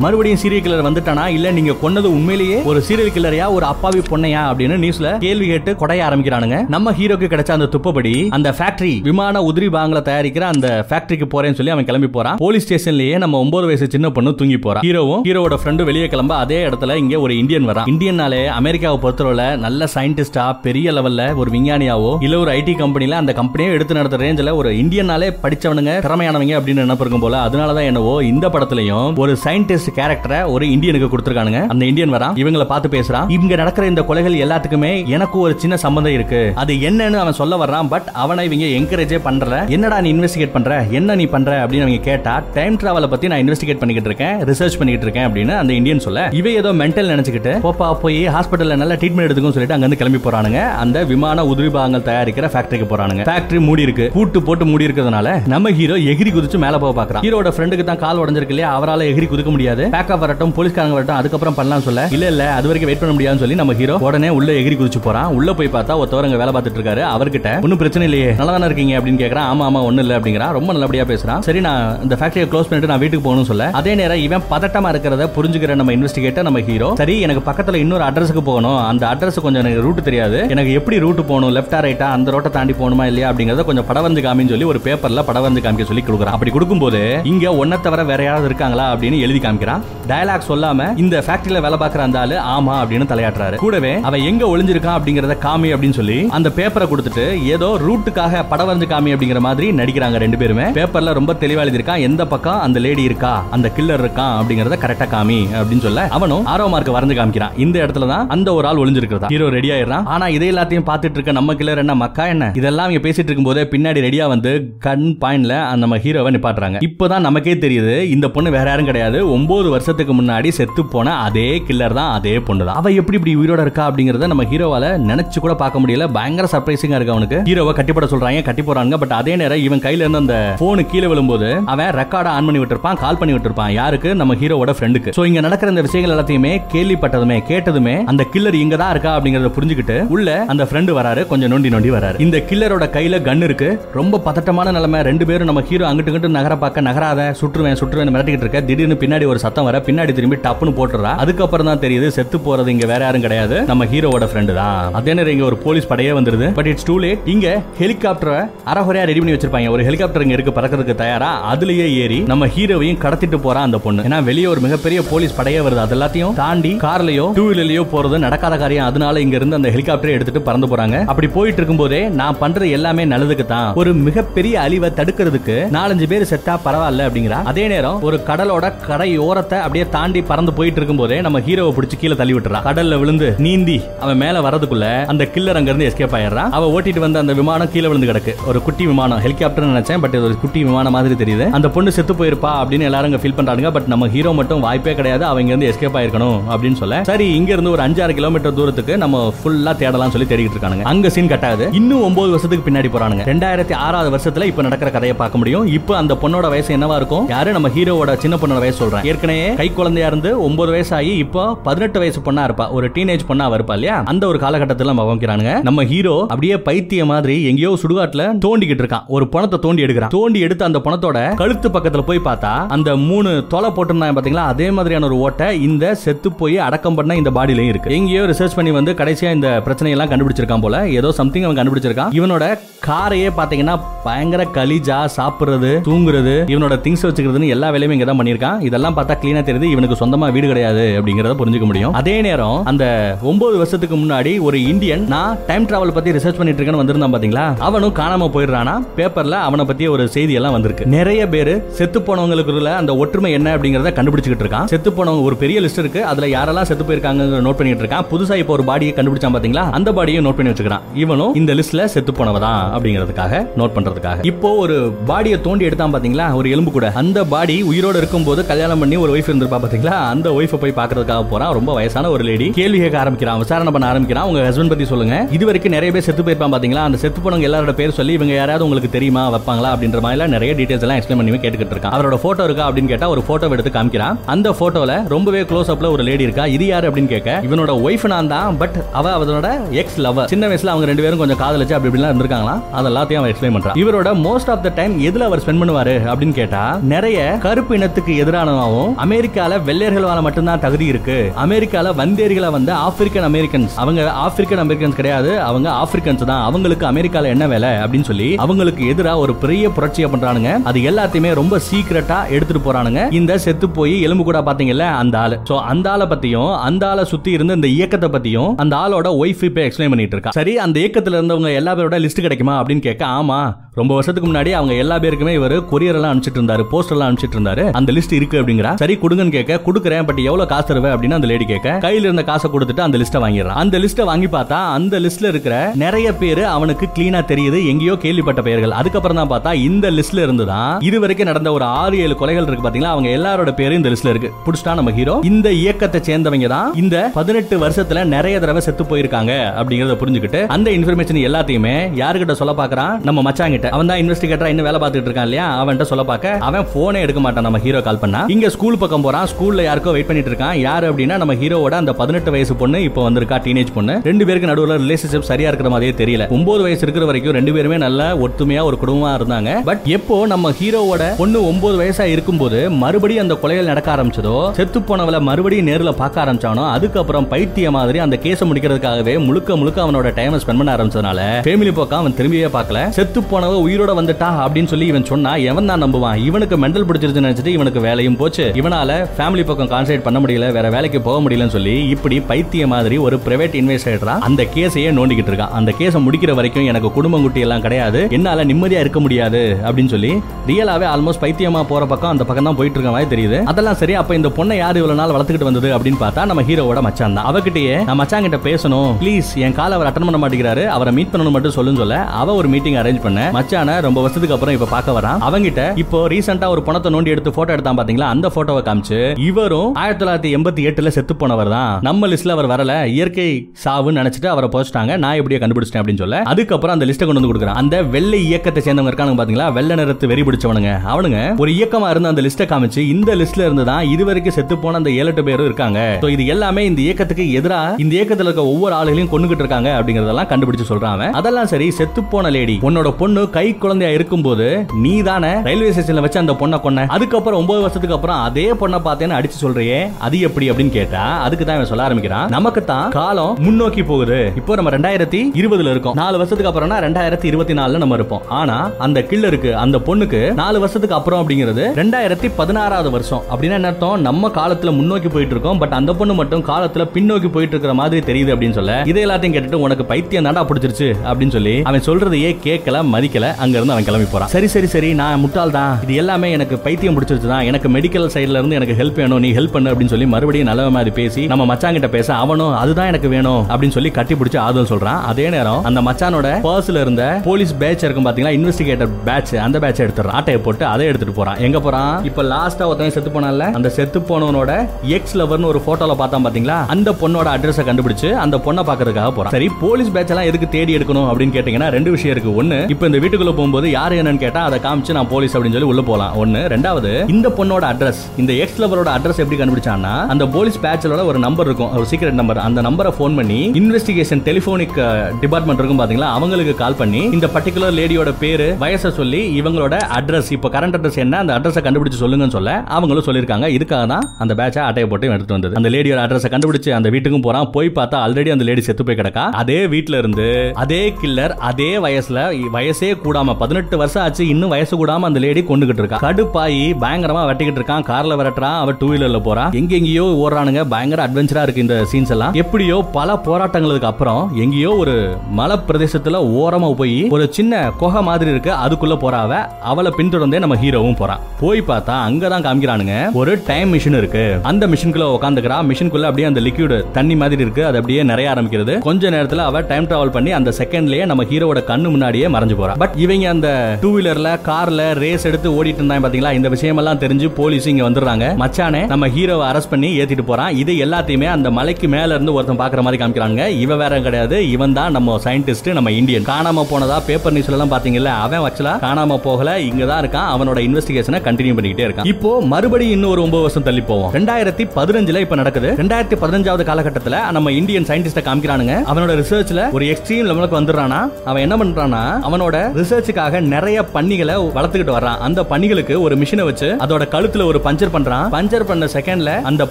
மறுபடியும் சீரியல் கில்லர் வந்துட்டானா? இல்ல நீங்க கொன்னது உண்மையிலேயே ஒரு சீரியல் கில்லரையா ஒரு அப்பாவி பொண்ணையா அப்படின்னு நியூஸ்ல கேள்வி கேட்டு கொடைய ஆரம்பிக்கிறானுங்க. நம்ம ஹீரோக்கு கிடைச்ச அந்த துப்பப்படி அந்த ஃபேக்டரி விமான உதிரி பாகங்களை தயாரிக்கிற அந்த ஃபேக்டரிக்கு போறேன்னு சொல்லி அவன் கிளம்பி போறான். போலீஸ் ஸ்டேஷன்லயே நம்ம ஒன்பது வயசு சின்ன பொண்ணு தூங்கி போறான் ஹீரோவும் ஹீரோட ஃப்ரெண்டு வெளியே கிளம்ப அதே இடத்துல இங்க ஒரு இந்தியன் வரான். இந்தியன்னாலே அமெரிக்காவை பொறுத்தவரை நல்ல சயின்டிஸ்டா பெரிய லெவல்ல ஒரு விஞ்ஞானியாவோ இல்ல ஒரு ஐடி கம்பெனில அந்த கம்பெனியை எடுத்து நடத்துற ரேஞ்சில் ஒரு இந்தியனாலே படிச்சவனுங்க திறமையானவங்க அப்படின்னு நினைப்பிருக்கும் போல. அதனாலதான் என்னவோ இந்த படத்துலயும் ஒரு சயின்டிஸ்ட் கேரக்டரை ஒரு இந்தியனுக்கு கொடுத்துருக்கானுங்க. அந்த இந்தியன் வரான் இவங்களை பார்த்து பேசுறான் இங்க நடக்கிற இந்த கொலைகள் எல்லாத்துக்குமே எனக்கு ஒரு சின்ன சம்பந்தம் இருக்கு. அது என்னன்னு அவன் சொல்ல வர்றான் பட் அவனை இவங்க என்கரேஜே பண்றல. என்னடா நீ இன்வெஸ்டிகேட் பண்ற? என்ன நீ பண்ற? அப்படின்னு அவங்க கேட்டா டைம் டிராவலை பத்தி நான் இன்வெஸ்டிகேட் பண்ணிக்கிட்டு இருக்கேன் ரிசர்ச் பண்ணிக்கிட்டு இருக்கேன் அப்படின்னு அந்த இந்தியன் சொல்ல. இவ ஏதோ மென்டல் நினைச்சுக்கிட்டு போப்பா போய் ஹாஸ்பிட்டல்ல நல்ல ட்ரீட்மெண்ட் எடுத்துக்கும் சொல்லிட்டு அங்க இருந்து கிளம்பி போறானுங்க. அந்த விமான உதிரி பாகங்கள் தயாரிக்கிற ஃபேக்டரிக்கு போறானுங்க. ஃபேக்டரி மூடி இருக்கு பூட்டு போட்டு மூடி இருக்கிறதுனால நம்ம ஹீரோ எகிரி குதிச்சு மேல போக பாக்குறான். ஹீரோட ஃப்ரெண்டுக்கு தான் கால் உடஞ்சிருக்கு இல்லையா? அவரால எகிரி குதிக்க முடியாது. பேக்கப் வரட்டும் போலீஸ்காரங்க வரட்டும் அதுக்கப்புறம் பண்ணலாம் சொல்ல. இல்ல இல்ல அது வரைக்கும் வெயிட் பண்ண முடியாதுன்னு சொல்லி நம்ம ஹீரோ உடனே உள்ள எகிரி குதிச்சு போறான். உள்ள போய் பார்த்தா ஒருத்தவர் அங்க வேலை பார்த்துட்டு இருக்காரு. அவர்கிட்ட ஒன்னும் பிரச்சனை இல்லையே. நல்லா தானே இருக்கீங்க? அப்படின்னு கேட்கறான் ஆமா ஆமா ஒண்ணு இல்ல அப்படிங்கிறான். ரொம்ப நல்லபடியா பேசுறான். சரி நான் இந்த ஃபேக்டரியை க்ளோஸ் பண்ணிட்டு நான் வீட்டுக்கு போகணும்னு சொல்ல. அதே நேரம் இவன் பதட்டமா இருக்கிறத புரிஞ்சுக்கிற நம்ம இன்வெஸ்டிகேட்டர் நம்ம ஹீரோ சரி எனக்கு பக்கத்துல இன்னொரு அட்ரஸுக்கு போகணும். அந்த அட்ரஸ் கொஞ்சம் எனக்கு ரூட் தெரியாது. எனக்கு எப்படி ரூட் போகணும்? லெஃப்டா ரைட்டா அந்த ரோட்டை தாண்டி போகணுமா இல்லையா? அப்படிங்கறத கொஞ்சம் படம் வந்து காமின்னு சொல்லி ஒரு பேப்பர்ல படம் வந்து காமிக்க சொல்லி கொடுக்குறான். அப்படி கொடுக்கும்போது இங்க ஒன்ன தவிர வேற யாராவது இருக்காங்களா அப்படின்னு எழுதி காமிக்கிறான். டயலாக் சொல்லாம இந்த ஃபேக்டரியில வேலை பாக்குற அந்த ஆளு ஆமா அப்படின்னு தலையாட்டுறாரு. கூடவே அவ எங்க ஒளிஞ்சிருக்கான் அப்படிங்கறத காமி அப்படின்னு சொல்லி அந்த பேப்பரை கொடுத்துட்டு ஏதோ ரூட்டுக்காக படம் வரைஞ்சு காமி அப்படிங்கிற மாதிரி நடிக்கிறாங்க ரெண்டு பேருமே. பேப்பர்ல ரொம்ப தெளிவா எழுதியிருக்கான். எந்த பக்கம் அந்த லேடி இருக்கா? அந்த கில்லர் இருக்கான் அப்படிங்கறத கரெக்டா காமி அப்படின்னு சொல்ல அவனும் ஆரோ மார்க் வரைஞ்சு காமிக்கிறான். இந்த இடத்துல தான் அந்த ஒரு ஆள் ஒளிஞ்சிருக்கிறதா. ஹீரோ ரெடி ஆயிடுறான். ஆனா இதை எல்லாத்தையும் பார்த்துட்டு இருக்க நம்ம கில்லர் என்ன மக்கா என்ன? இதெல்லாம் இங்க பேசிட்டு இருக்கும் போதே பின்னாடி ரெடியா வந்து கண் பாயிண்ட்ல நம்ம ஹீரோவை நிப்பாட்டுறாங்க. இப்பதான் நமக்கே தெரியுது இந்த பொண்ணு வேற யாரும் கிடையாது. ஒன்பது வருஷத்துக்கு முன்னாடி செத்து போன அதே கில்லர் தான் அதே பொண்ணு தான். அவ எப்படி இப்படி உயிரோட இருக்கா அப்படிங்கறத நம்ம ஹீரோவால நினைச்சு கூட பார்க்க முடியல. பயங்கர சர்ப்ரைசிங்கா இருக்கு அவனுக்கு. ஹீரோவை கட்டிப்பட சொல்றாங்க கட்டி போறாங்க பட் அதே நேரம் இவன் கையில இருந்து அந்த போனு கீழே விழும்போது அவன் ரெக்கார்ட ஆன் பண்ணி விட்டுருப்பான் கால் பண்ணி விட்டுருப்பான். யாருக்கு? நம்ம ஹீரோவோட ஃப்ரெண்டுக்கு சோ இங்க நடக்கிற இந்த விஷயங்கள் எல்லாத்தையுமே கேள்விப்பட்டதுமே கேட்டதுமே அந்த கில்லர் இங்க தான் இருக்கா அப்படிங்கறத புரிஞ்சுக்கிட்டு உள்ள அந்த ஃப்ரெண்டு வராரு கொஞ்சம் நொண்டி நொண்டி வராரு. இந்த கில்லரோட கையில கன் இருக்கு. ரொம்ப பதட்டமான நிலைமை. ரெண்டு பேரும் நம்ம ஹீரோ அங்கிட்டு இங்கிட்டு நகர பார்க்க நகராத சுற்றுவேன் சுற்றுவேன் மிரட்டிக்கிட்டு இருக்க. திடீர்னு பின்னாடி ஒரு சத்தம் வர பின்னாடி திரும்பி டப்புன்னு போட்டுறா அதுக்கப்புறம் தான் தெரியுது செத்து போறது இங்க வேற யாரும் கிடையாது. நம்ம ஹீரோவோட ஃப்ரெண்டு தான். அதே நேரம் இங்க ஒரு போலீஸ் படையே வந்துருது. பட் இட்ஸ் டூ லேட் இங்க ஹெலிகாப்டரை அறகுறையா ரெடி பண்ணி வச்சிருப்பாங்க. ஒரு ஹெலிகாப்டர் இங்க இருக்கு பறக்கிறதுக்கு தயாரா? அதுலயே ஏறி நம்ம ஹீரோவையும் கடத்திட்டு போறா அந்த பொண்ணு. ஏன்னா வெளியே ஒரு மிகப்பெரிய போலீஸ் படையே வருது. அது எல்லாத்தையும் தாண்டி கார்லயோ டூ வீலர்லயோ போறது நடக்காத காரியம். அதனால இங்க இருந்து அந்த ஹெலிகாப்டரை எடுத்துட்டு பறந்து போறாங்க. அப்படி போயிட்டு இருக்கும்போதே நான் பண்ற எல்லாமே நல்லதுக்கு தான். ஒரு மிகப்பெரிய அழிவை தடுக்கிறதுக்கு நாலஞ்சு பேர் செத்தா பரவாயில்ல அப்படிங்கிற அதே நேரம் ஒரு கடலோட கரையோரத்தை அப்படியே தாண்டி பறந்து போயிட்டு இருக்கும்போதே நம்ம ஹீரோவை பிடிச்சி கீழே தள்ளி விட்டுறான் கடல்ல விழுந்து நீந்தி அவன் மேல வரதுக்குள்ள அந்த கில்லர் அங்க இருந்து எஸ்கேப் ஆயிடுறான் அவன் ஓட்டிட்டு வந்த அந்த விமானம் கீழே விழுந்து கிடக்கு. ஒரு குட்டி விமானம் ஹெலிகாப்டர் நினைச்சேன் பட் ஒரு குட்டி விமானம் மாதிரி தெரியுது. அந்த பொண்ணு செத்து போயிருப்பா அப்படின்னு எல்லாரும் அங்க ஃபீல் பண்றாங்க பட் நம்ம ஹீரோ மட்டும் வாய்ப்பே கிடையாது அவங்க இருந்து எஸ்கேப் ஆயிருக்கணும் அப்படின்னு சொல்ல. சரி இங்க இருந்து ஒரு அஞ்சாறு கிலோமீட்டர் தூரத்துக்கு நம்ம ஃபுல்லா தேடலாம் சொல்லி தேடிட்டு இருக்காங்க அங்க சீன் கட்டாது இன்னும் ஒன்பது வருஷத்துக்கு பின்னாடி போறானுங்க. ரெண்டாயிரத்தி ஆறாவது வருஷத்துல இப்ப நடக்கிற கதையை பார்க்க முடியும். இப்போ அந்த பொண்ணோட வயசு என்னவா இருக்கும்? யாரு? நம்ம ஹீரோவோட சின்ன பொண்ணோட வயசு சொல்றேன். ஏற்கனவே கை குழந்தையா இருந்து ஒன்பது வயசு ஆகி இப்போ பதினெட்டு வயசு பொண்ணா இருப்பா. ஒரு டீனேஜ் பொண்ணா இருப்பா இல்லையா? அந்த ஒரு காலகட்டத்தில் நம்ம வைக்கிறானுங்க நம்ம ஹீரோ அப்படியே பைத்திய மாதிரி எங்கேயோ சுடுகாட்டுல தோண்டிக்கிட்டு இருக்கான். ஒரு பணத்தை தோண்டி எடுக்கிறான். தோண்டி எடுத்து அந்த பணத்தோட கழுத்து பக்கத்துல போய் பார்த்தா அந்த மூணு தொலை போட்டிருந்தாங்க பாத்தீங்களா? அதே மாதிரியான ஒரு ஓட்டை இந்த செத்து போய் அடக்கம் பண்ண இந்த பாடியிலையும் இருக்கு. எங்கேயோ ரிசர்ச் பண்ணி வந்து கடைசியா இந்த பிரச்சனையெல்லாம் கண்டுபிடிச்சிருக்கான் போல. ஏதோ சம்திங் அவன் கண்டுபிடிச்சிருக்கான். இவனோட காரையே பாத்தீங்கன்னா பயங்கர கலிஜா சாப்பிடுறது தூங்குறது இவனோட திங்ஸ் வச்சுக்கிறதுன்னு எல்லா வேலையுமே இங்க தான் பண்ணிருக்கான் இதெல்லாம் பார்த்தா கிளீனா தெரியுது. இவனுக்கு சொந்தமா வீடு கிடையாது அப்படிங்கறத புரிஞ்சுக்க முடியும். அதே நேரம் அந்த ஒன்பது வருஷத்துக்கு முன்னாடி ஒரு இந்தியன் நான் டைம் டிராவல் பத்தி ரிசர்ச் பண்ணிட்டு இருக்கேன்னு வந்திருந்தான் பாத்தீங்களா? அவனும் காணாம போயிடுறானா? பேப்பர்ல அவனை பத்தி ஒரு செய்தி எல்லாம் வந்திருக்கு. நிறைய பேர் செத்து போனவங்களுக்குள்ள அந்த ஒற்றுமை என்ன அப்படிங்கறத கண்டுபிடிச்சிட்டு இருக்கான். செத்து போனவங்க ஒரு பெரிய லிஸ்ட் இருக்கு. அதுல யாரெல்லாம் செத்து போயிருக்காங்க நோட் பண்ணிட்டு இருக்கான். புதுசா இப்போ ஒரு பாடியை கண்டுபிடிச்சான் பாத்தீங்களா? அந்த பாடியை நோட் பண்ணி வச்சுக்கிறான். இவனும் இந்த லிஸ்ட்ல செத்து போனவதான் அப்படிங்கிறதுக்காக நோட் பண்றதுக்காக. இப்போ ஒரு பாடியை தோண்டி எடுத்தான் பாத்தீங்களா? ஒரு எலும்பு கூட. *laughs* அந்த பாடி உயிரோட இருக்கும்போது கல்யாணம் பண்ணி ஒரு ஒய்ஃப் இருந்திருப்பா பாத்தீங்களா? அந்த ஒய்ஃபை போய் பாக்குறதுக்காக போறான் ரொம்ப வயசான ஒரு லேடி கேள்வி கேட்க ஆரம்பிக்கிறான். விசாரணை பண்ண ஆரம்பிக்கிறான். உங்க ஹஸ்பண்ட் பத்தி சொல்லுங்க. இது வரைக்கும் நிறைய பேர் செத்து போயிருப்பான் பாத்தீங்களா? அந்த செத்து போனவங்க எல்லாரோட பேர் சொல்லி இவங்க யாராவது உங்களுக்கு தெரியுமா வைப்பாங்களா அப்படின்ற மாதிரி எல்லாம் நிறைய டீடைல்ஸ் எல்லாம் எக்ஸ்பிளைன் பண்ணி கேட்டுக்கிட்டு இருக்கான். அவரோட போட்டோ இருக்கா அப்படின்னு கேட்டா ஒரு போட்டோ எடுத்து காமிக்கிறான். அந்த போட்டோல ரொம்பவே க்ளோஸ் அப்ல ஒரு லேடி இருக்கா. இது யாரு அப்படின்னு கேட்க இவனோட ஒய்ஃப் நான் தான் பட் அவ அவனோட எக்ஸ் லவர் சின்ன வயசுல அவங்க ரெண்டு பேரும் கொஞ்சம் காதலிச்சு அப்படி இப்படிலாம் இருந்திருக்காங்களா அதெல்லாத்தையும் அவன் எக்ஸ்பிளைன் பண்றான். இவரோட மோஸ்ட் ஆஃப் த டைம் எதுல அவர் ஸ்பெண்ட் பண்ணுவாரு அப்படின்னு கேட்டா நிறைய கருப்பு இனத்துக்கு எதிரானதாகவும் அமெரிக்கால வெள்ளையர்களால மட்டும்தான் தகுதி இருக்கு. அமெரிக்கால வந்தேரிகளை வந்து ஆப்பிரிக்கன் அமெரிக்கன்ஸ் அவங்க ஆப்பிரிக்கன் அமெரிக்கன்ஸ் கிடையாது அவங்க ஆப்பிரிக்கன்ஸ் தான். அவங்களுக்கு அமெரிக்கால என்ன வேலை அப்படின்னு சொல்லி அவங்களுக்கு எதிரா ஒரு பெரிய புரட்சியை பண்றானுங்க. அது எல்லாத்தையுமே ரொம்ப சீக்கிரட்டா எடுத்துட்டு போறானுங்க. இந்த செத்து போய் எலும்பு கூட பாத்தீங்கல்ல அந்த ஆளு. சோ அந்த ஆளை பத்தியும் அந்த ஆளை சுத்தி இருந்த இந்த இயக்கத்தை பத்தியும் அந்த ஆளோட ஒய்ஃப் இப்ப எக்ஸ்பிளைன் பண்ணிட்டு இருக்கா. சரி அந்த இயக்கத்துல இருந்தவங்க எல்லா பேரோட லிஸ்ட் கிடைக்குமா அப்படின்னு கேட்க ஆமா. ரொம்ப வருஷத்துக்கு முன்னாடி அவங்க எல்லா பேருக்குமே இவர் கொரியர் எல்லாம் அனுப்பிச்சிட்டு இருந்தாரு. போஸ்டர் எல்லாம் அனுப்பிச்சிட்டு இருந்தாரு. அந்த லிஸ்ட் இருக்கு அப்படிங்கிறா. சரி கொடுங்கன்னு கேட்க கொடுக்குறேன் பட் எவ்வளவு காசு தருவ அப்படின்னு அந்த லேடி கேட்க கையில இருந்த காசை கொடுத்துட்டு அந்த லிஸ்ட்டை வாங்கிடுறான். அந்த லிஸ்ட்டை வாங்கி பார்த்தா அந்த லிஸ்ட்ல இருக்கிற நிறைய பேர் அவனுக்கு கிளீனா தெரியுது எங்கேயோ கேள்விப்பட்ட பெயர்கள். அதுக்கப்புறம் தான் பார்த்தா இந்த லிஸ்ட்ல இருந்து தான் இது வரைக்கும் நடந்த ஒரு ஆறு ஏழு கொலைகள் இருக்கு பாத்தீங்களா? அவங்க எல்லாரோட பேரும் இந்த லிஸ்ட்ல இருக்கு. புடிச்சிட்டா நம்ம ஹீரோ இந்த இயக்கத்தை சேர்ந்தவங்க தான் இந்த பதினெட்டு வருஷத்துல நிறைய தடவை செத்து போயிருக்காங்க அப்படிங்கறத புரிஞ்சுக்கிட்டு அந்த இன்ஃபர்மேஷன் எல்லாத்தையுமே யாருகிட்ட சொல்ல பாக்குறான் நம்ம மச்சாங்கிட்ட அவன் தான் இன்வெஸ்டிகேட்டரா இன்னும் வேலை பார்த்துட்டு இருக்கான் இல்லையா? அவன்கிட்ட சொல்ல பார்க்க அவன் போனே எடுக்க மாட்டான் நம்ம ஹீரோ கால் பண்ணா. இங்க ஸ்கூல் பக்கம் போறான். ஸ்கூல்ல யாருக்கோ வெயிட் பண்ணிட்டு இருக்கான். யாரு அப்படின்னா நம்ம ஹீரோவோட அந்த பதினெட்டு வயசு பொண்ணு இப்போ வந்திருக்கா டீனேஜ் பொண்ணு. ரெண்டு பேருக்கு நடுவுல ரிலேஷன்ஷிப் சரியா இருக்கிற மாதிரியே தெரியல. ஒன்பது வயசு இருக்கிற வரைக்கும் ரெண்டு பேருமே நல்லா ஒத்துமையா ஒரு குடும்பமா இருந்தாங்க. பட் எப்போ நம்ம ஹீரோவோட பொண்ணு ஒன்பது வயசா இருக்கும்போது மறுபடியும் அந்த கொலைகள் நடக்க ஆரம்பிச்சதோ செத்து போனவள மறுபடியும் நேர்ல பார்க்க ஆரம்பிச்சானோ அதுக்கப்புறம் பைத்திய மாதிரி அந்த கேஸை முடிக்கிறதுக்காகவே முழுக்க முழுக்க அவனோட டைம் ஸ்பெண்ட் பண்ண ஆரம்பிச்சதுனால ஃபேமிலி போக்க அவன் திரும்பியே பார்க்கல. செத்து போனவ உயிரோட வந்துட்டா அப்படின்னு சொல்லி இவன் சொன்னா எவன் தான் நம்புவான்? இவனுக்கு மெண்டல் பிடிச்சிருச்சுன்னு நினைச்சிட்டு இவனுக்கு வேலையும் போச்சு. இவனால ஃபேமிலி பக்கம் கான்சென்ட்ரேட் பண்ண முடியல வேற வேலைக்கு போக முடியலன்னு சொல்லி இப்படி பைத்திய மாதிரி ஒரு பிரைவேட் இன்வெஸ்டேட்டரா அந்த கேஸையே நோண்டிக்கிட்டு இருக்கான். அந்த கேஸை முடிக்கிற வரைக்கும் எனக்கு குடும்பம் குட்டி எல்லாம் கிடையாது. என்னால நிம்மதியா இருக்க முடியாது அப்படின்னு சொல்லி ரியலாவே ஆல்மோஸ்ட் பைத்தியமா போற பக்கம் அந்த பக்கம் தான் போயிட்டு இருக்க மாதிரி தெரியுது. அதெல்லாம் சரி அப்ப இந்த பொண்ணை யார் இவ்வளவு நாள் வளர்த்துக்கிட்டு வந்தது அப்படின்னு பார்த்தா நம்ம ஹீரோவோட மச்சான் தான். அவகிட்டயே நான் மச்சான் கிட்ட பேசணும். ப்ளீஸ் என் காலை அவர் அட்டன் பண்ண மாட்டேங்கிறாரு. அவரை மீட் பண்ணணும் மட்டும் சொல்லுன்னு சொல்ல அவ ஒரு மீட்டிங் அரேஞ்ச் பண்ண மச்சான ரொம்ப வருஷத்துக்கு அப்புறம் இப்ப பார்க்க வரான். அவங்கிட்ட இப்போ ரீசெண்டா ஒரு பணத்தை நோண்டி எடுத்து போட்டோ எடுத்தான் பாத்தீங்களா? அந்த போட்டோவை காமிச்சு இவரும் ஆயிரத்தி தொள்ளாயிரத்தி எண்பத்தி எட்டுல செத்து போனவர் தான் நம்ம லிஸ்ட்ல அவர் வரல. இயற்கை சாவுன்னு நினைச்சிட்டு அவரை போச்சிட்டாங்க நான் எப்படியே கண்டுபிடிச்சிட்டேன் அப்படின்னு சொல்ல அதுக்கப்புறம் அந்த லிஸ்ட்டை கொண்டு வந்து கொடுக்குறேன். அந்த வெள்ளை இயக்கத்தை சேர்ந்தவங்க இருக்காங்க பாத்தீங்களா? வெள்ளை நிறத்து வெறி பிடிச்சவனுங்க. அவனுங்க ஒரு இயக்கமா இருந்த அந்த லிஸ்ட்டை காமிச்சு இந்த லிஸ்ட்ல இருந்து தான் இதுவரைக்கும் செத்து போன அந்த ஏழு எட்டு பேரும் இருக்காங்க. இது எல்லாமே இந்த இயக்கத்துக்கு எதிரா இந்த இயக்கத்துல இருக்க ஒவ்வொரு ஆளுகளையும் கொண்டுகிட்டு இருக்காங்க அப்படிங்கறதெல்லாம் கண்டுபிடிச்சு சொல்றான் அவன். அதெல்லாம் சரி செத்து போன லேடி உன்னோட பொண்ணு கை குழந்தையா இருக்கும்போது நீ தானே ரயில்வே ஸ்டேஷன்ல வச்சு அந்த பொண்ணை கொன்ன. அதுக்கப்புறம் ஒன்பது வருஷத்துக்கு அப்புறம் அதே பொண்ணை பார்த்தேன்னு அடிச்சு சொல்றியே அது எப்படி அப்படின்னு கேட்டா அதுக்கு தான் சொல்ல ஆரம்பிக்கிறான். நமக்கு தான் காலம் முன்னோக்கி போகுது. இப்போ நம்ம ரெண்டாயிரத்தி இருபதுல இருக்கோம். நாலு வருஷத்துக்கு அப்புறம்னா ரெண்டாயிரத்தி இருபத்தி நாலுல நம்ம இருப்போம். ஆனா அந்த கில்லருக்கு அந்த பொண்ணுக்கு நாலு வருஷத்துக்கு அப்புறம் அப்படிங்கிறது ரெண்டாயிரத்தி பதினாறாவது வருஷம். அப்படின்னா என்ன அர்த்தம்? நம்ம காலத்துல முன்னோக்கி போயிட்டு இருக்கோம். பட் அந்த பொண்ணு மட்டும் காலத்துல பின்னோக்கி போயிட்டு இருக்கிற மாதிரி தெரியுது அப்படின்னு சொல்ல இதை எல்லாத்தையும் கேட்டுட்டு உனக்கு பைத்தியம் தாண்டா பிடிச்சிருச்சு அப்படின்னு சொல்லி அவன் சொல்றதையே கேட்கல மதிக்கல. அங்க இருந்து அவன் கிளம்பி போறான். சரி சரி சரி நான் முட்டாள் தான் இது எல்லாமே எனக்கு பைத்தியம் பிடிச்சிருச்சு தான் எனக்கு மெடிக்கல் சைடுல இருந்து எனக்கு ஹெல்ப் வேணும் நீ ஹெல்ப் பண்ணு அப்படின்னு சொல்லி மறுபடியும் நல்ல மாதிரி பேசி நம்ம மச்சாங்கிட்ட பேச அவனும் அதுதான் எனக்கு வேணும் அப்படின்னு சொல்லி கட்டி பிடிச்சி ஆதல் சொல்றான். அதே நேரம் அந்த மச்சானோட பர்ஸ்ல இருந்த போலீஸ் பேட்ச் இருக்கும் பாத்தீங்களா இன்வெஸ்டிகேட்டர் பேட்ச் அந்த பேட்ச் எடுத்துறான் ஆட்டையை போட்டு அதை எடுத்துட்டு போறான். எங்க போறான்? இப்ப லாஸ்டா ஒருத்தன் செத்து போனால அந்த செத்து போனவனோட எக்ஸ் லவர்னு ஒரு போட்டோல பார்த்தா பாத்தீங்களா அந்த பொண்ணோட அட்ரஸை கண்டுபிடிச்சு அந்த பொண்ணை பாக்குறதுக்காக போறான். சரி போலீஸ் பேட்ச் எல்லாம் எதுக்கு தேடி எடுக்கணும் அப்படின்னு கேட்டீங்கன்னா ரெண்டு விஷயம் இருக்கு. ஒன்னு இப்ப இந்த வீட்டுக்குள்ள போகும்போது யாரு என்னன்னு கேட்டா அதை காமிச்சு நான் போலீஸ் அப்படின்னு சொல்லி உள்ள போலாம். ஒண்ணு. ரெண்டாவது இந்த பொண்ணோட அட்ரஸ் இந்த எக்ஸ் லவரோட அட்ரஸ் எப்படி கண்டுபிடிச்சான்னா அந்த போலீஸ் பேட்சலோட ஒரு நம்பர் இருக்கும். ஒரு சீக்ரெட் நம்பர் அந்த நம்பரை ஃபோன் பண்ணி இன்வெஸ்டிகேஷன் டெலிபோனிக் டிபார்ட்மெண்ட் இருக்கும் பாத்தீங்களா? அவங்களுக்கு கால் பண்ணி இந்த பர்டிகுலர் லேடியோட பேரு வயசை சொல்லி இவங்களோட அட்ரஸ் இப்போ கரண்ட் அட்ரஸ் என்ன அந்த அட்ரஸை கண்டுபிடிச்சு சொல்லுங்கன்னு சொல்ல அவங்களும் சொல்லியிருக்காங்க. இதுக்காக தான் அந்த பேட்சை அட்டையை போட்டு எடுத்து வந்தது. அந்த லேடியோட அட்ரஸை கண்டுபிடிச்சு அந்த வீட்டுக்கும் போறான். போய் பார்த்தா ஆல்ரெடி அந்த லேடி செத்து போய் கிடக்கா? அதே வீட்ல இருந்து அதே கில்லர் அதே வயசுல வயசே கூடாம பதினெட்டு வருஷம் ஆச்சு இன்னும் வயசு கூடாம அந்த லேடி கொண்டுகிட்டு இருக்கா? கடுப்பாயி பயங்கரமா வெட்டிக்கிட்டு இருக்கான். கார்ல விரட்டுறான் அவன் டூ வீலர்ல போறான் எங்க எங்கேயோ ஓடுறானுங்க. பயங்கர அட்வென்ச்சரா இருக்கு இந்த சீன்ஸ் எல்லாம். எப்படியோ பல போராட்டங்களுக்கு அப்புறம் எங்கேயோ ஒரு மலை பிரதேசத்துல ஓரமா போய் ஒரு சின்ன குகை மாதிரி இருக்கு. அதுக்குள்ள போறாவ அவளை பின்தொடர்ந்தே நம்ம ஹீரோவும் போறான் போய் பார்த்தா அங்கதான் காமிக்கிறானுங்க. ஒரு டைம் மிஷின் இருக்கு. அந்த மிஷினுக்குள்ள உட்காந்துக்கிறா மிஷினுக்குள்ள அப்படியே அந்த லிக்யூடு தண்ணி மாதிரி இருக்கு. அது அப்படியே நிறைய ஆரம்பிக்கிறது. கொஞ்ச நேரத்துல அவ டைம் டிராவல் பண்ணி அந்த செகண்ட்லயே நம்ம ஹீரோட கண்ணு முன்னாடியே மறைஞ்சு போறா. பட் இவங்க அந்த டூ வீலர்ல கார்ல ரேஸ் எடுத்து ஓடிட்டு இருந்தாங்க பாத்தீங்களா? இந்த விஷயம் எல்லாம் தெரிஞ்சு போலீஸ் இங்க வந்துடுறாங்க. மச்சானே நம்ம ஹீரோவை அரெஸ்ட் பண்ணி ஏத்திட்டு போறான். இது எல்லாத்தையுமே அந்த மலைக்கு மேல இருந்து ஒருத்தன் பாக்குற மாதிரி காமிக்கிறாங்க இவன் வேற கிடையாது. இவன் தான் நம்ம சயின்டிஸ்ட் நம்ம இந்தியன் காணாம போனதா பேப்பர் நியூஸ்ல எல்லாம் பாத்தீங்கல்ல அவன் வச்சலா? காணாம போகல இங்க தான் இருக்கான். அவனோட இன்வெஸ்டிகேஷனை கண்டினியூ பண்ணிக்கிட்டே இருக்கான். இப்போ மறுபடியும் இன்னும் ஒரு ஒன்பது வருஷம் தள்ளி போவோம். ரெண்டாயிரத்தி பதினஞ்சுல இப்ப நடக்குது. ரெண்டாயிரத்தி பதினஞ்சாவது காலகட்டத்துல நம்ம இந்தியன் சயின்டிஸ்ட காமிக்கிறானுங்க. அவனோட ரிசர்ச்ல ஒரு எக்ஸ்ட்ரீம் லெவலுக்கு வந்துடுறானா. அவன் என்ன பண்றானா அவனோட ரிசர்ச்சுக்காக நிறைய பண்ணிகளை வளர்த்துக்கிட்டு வர்றான். அந்த பண்ணிகள் பன்னிகளுக்கு ஒரு மிஷினை வச்சு அதோட கழுத்துல ஒரு பஞ்சர் பண்றான். பஞ்சர் பண்ண செகண்ட்ல அந்த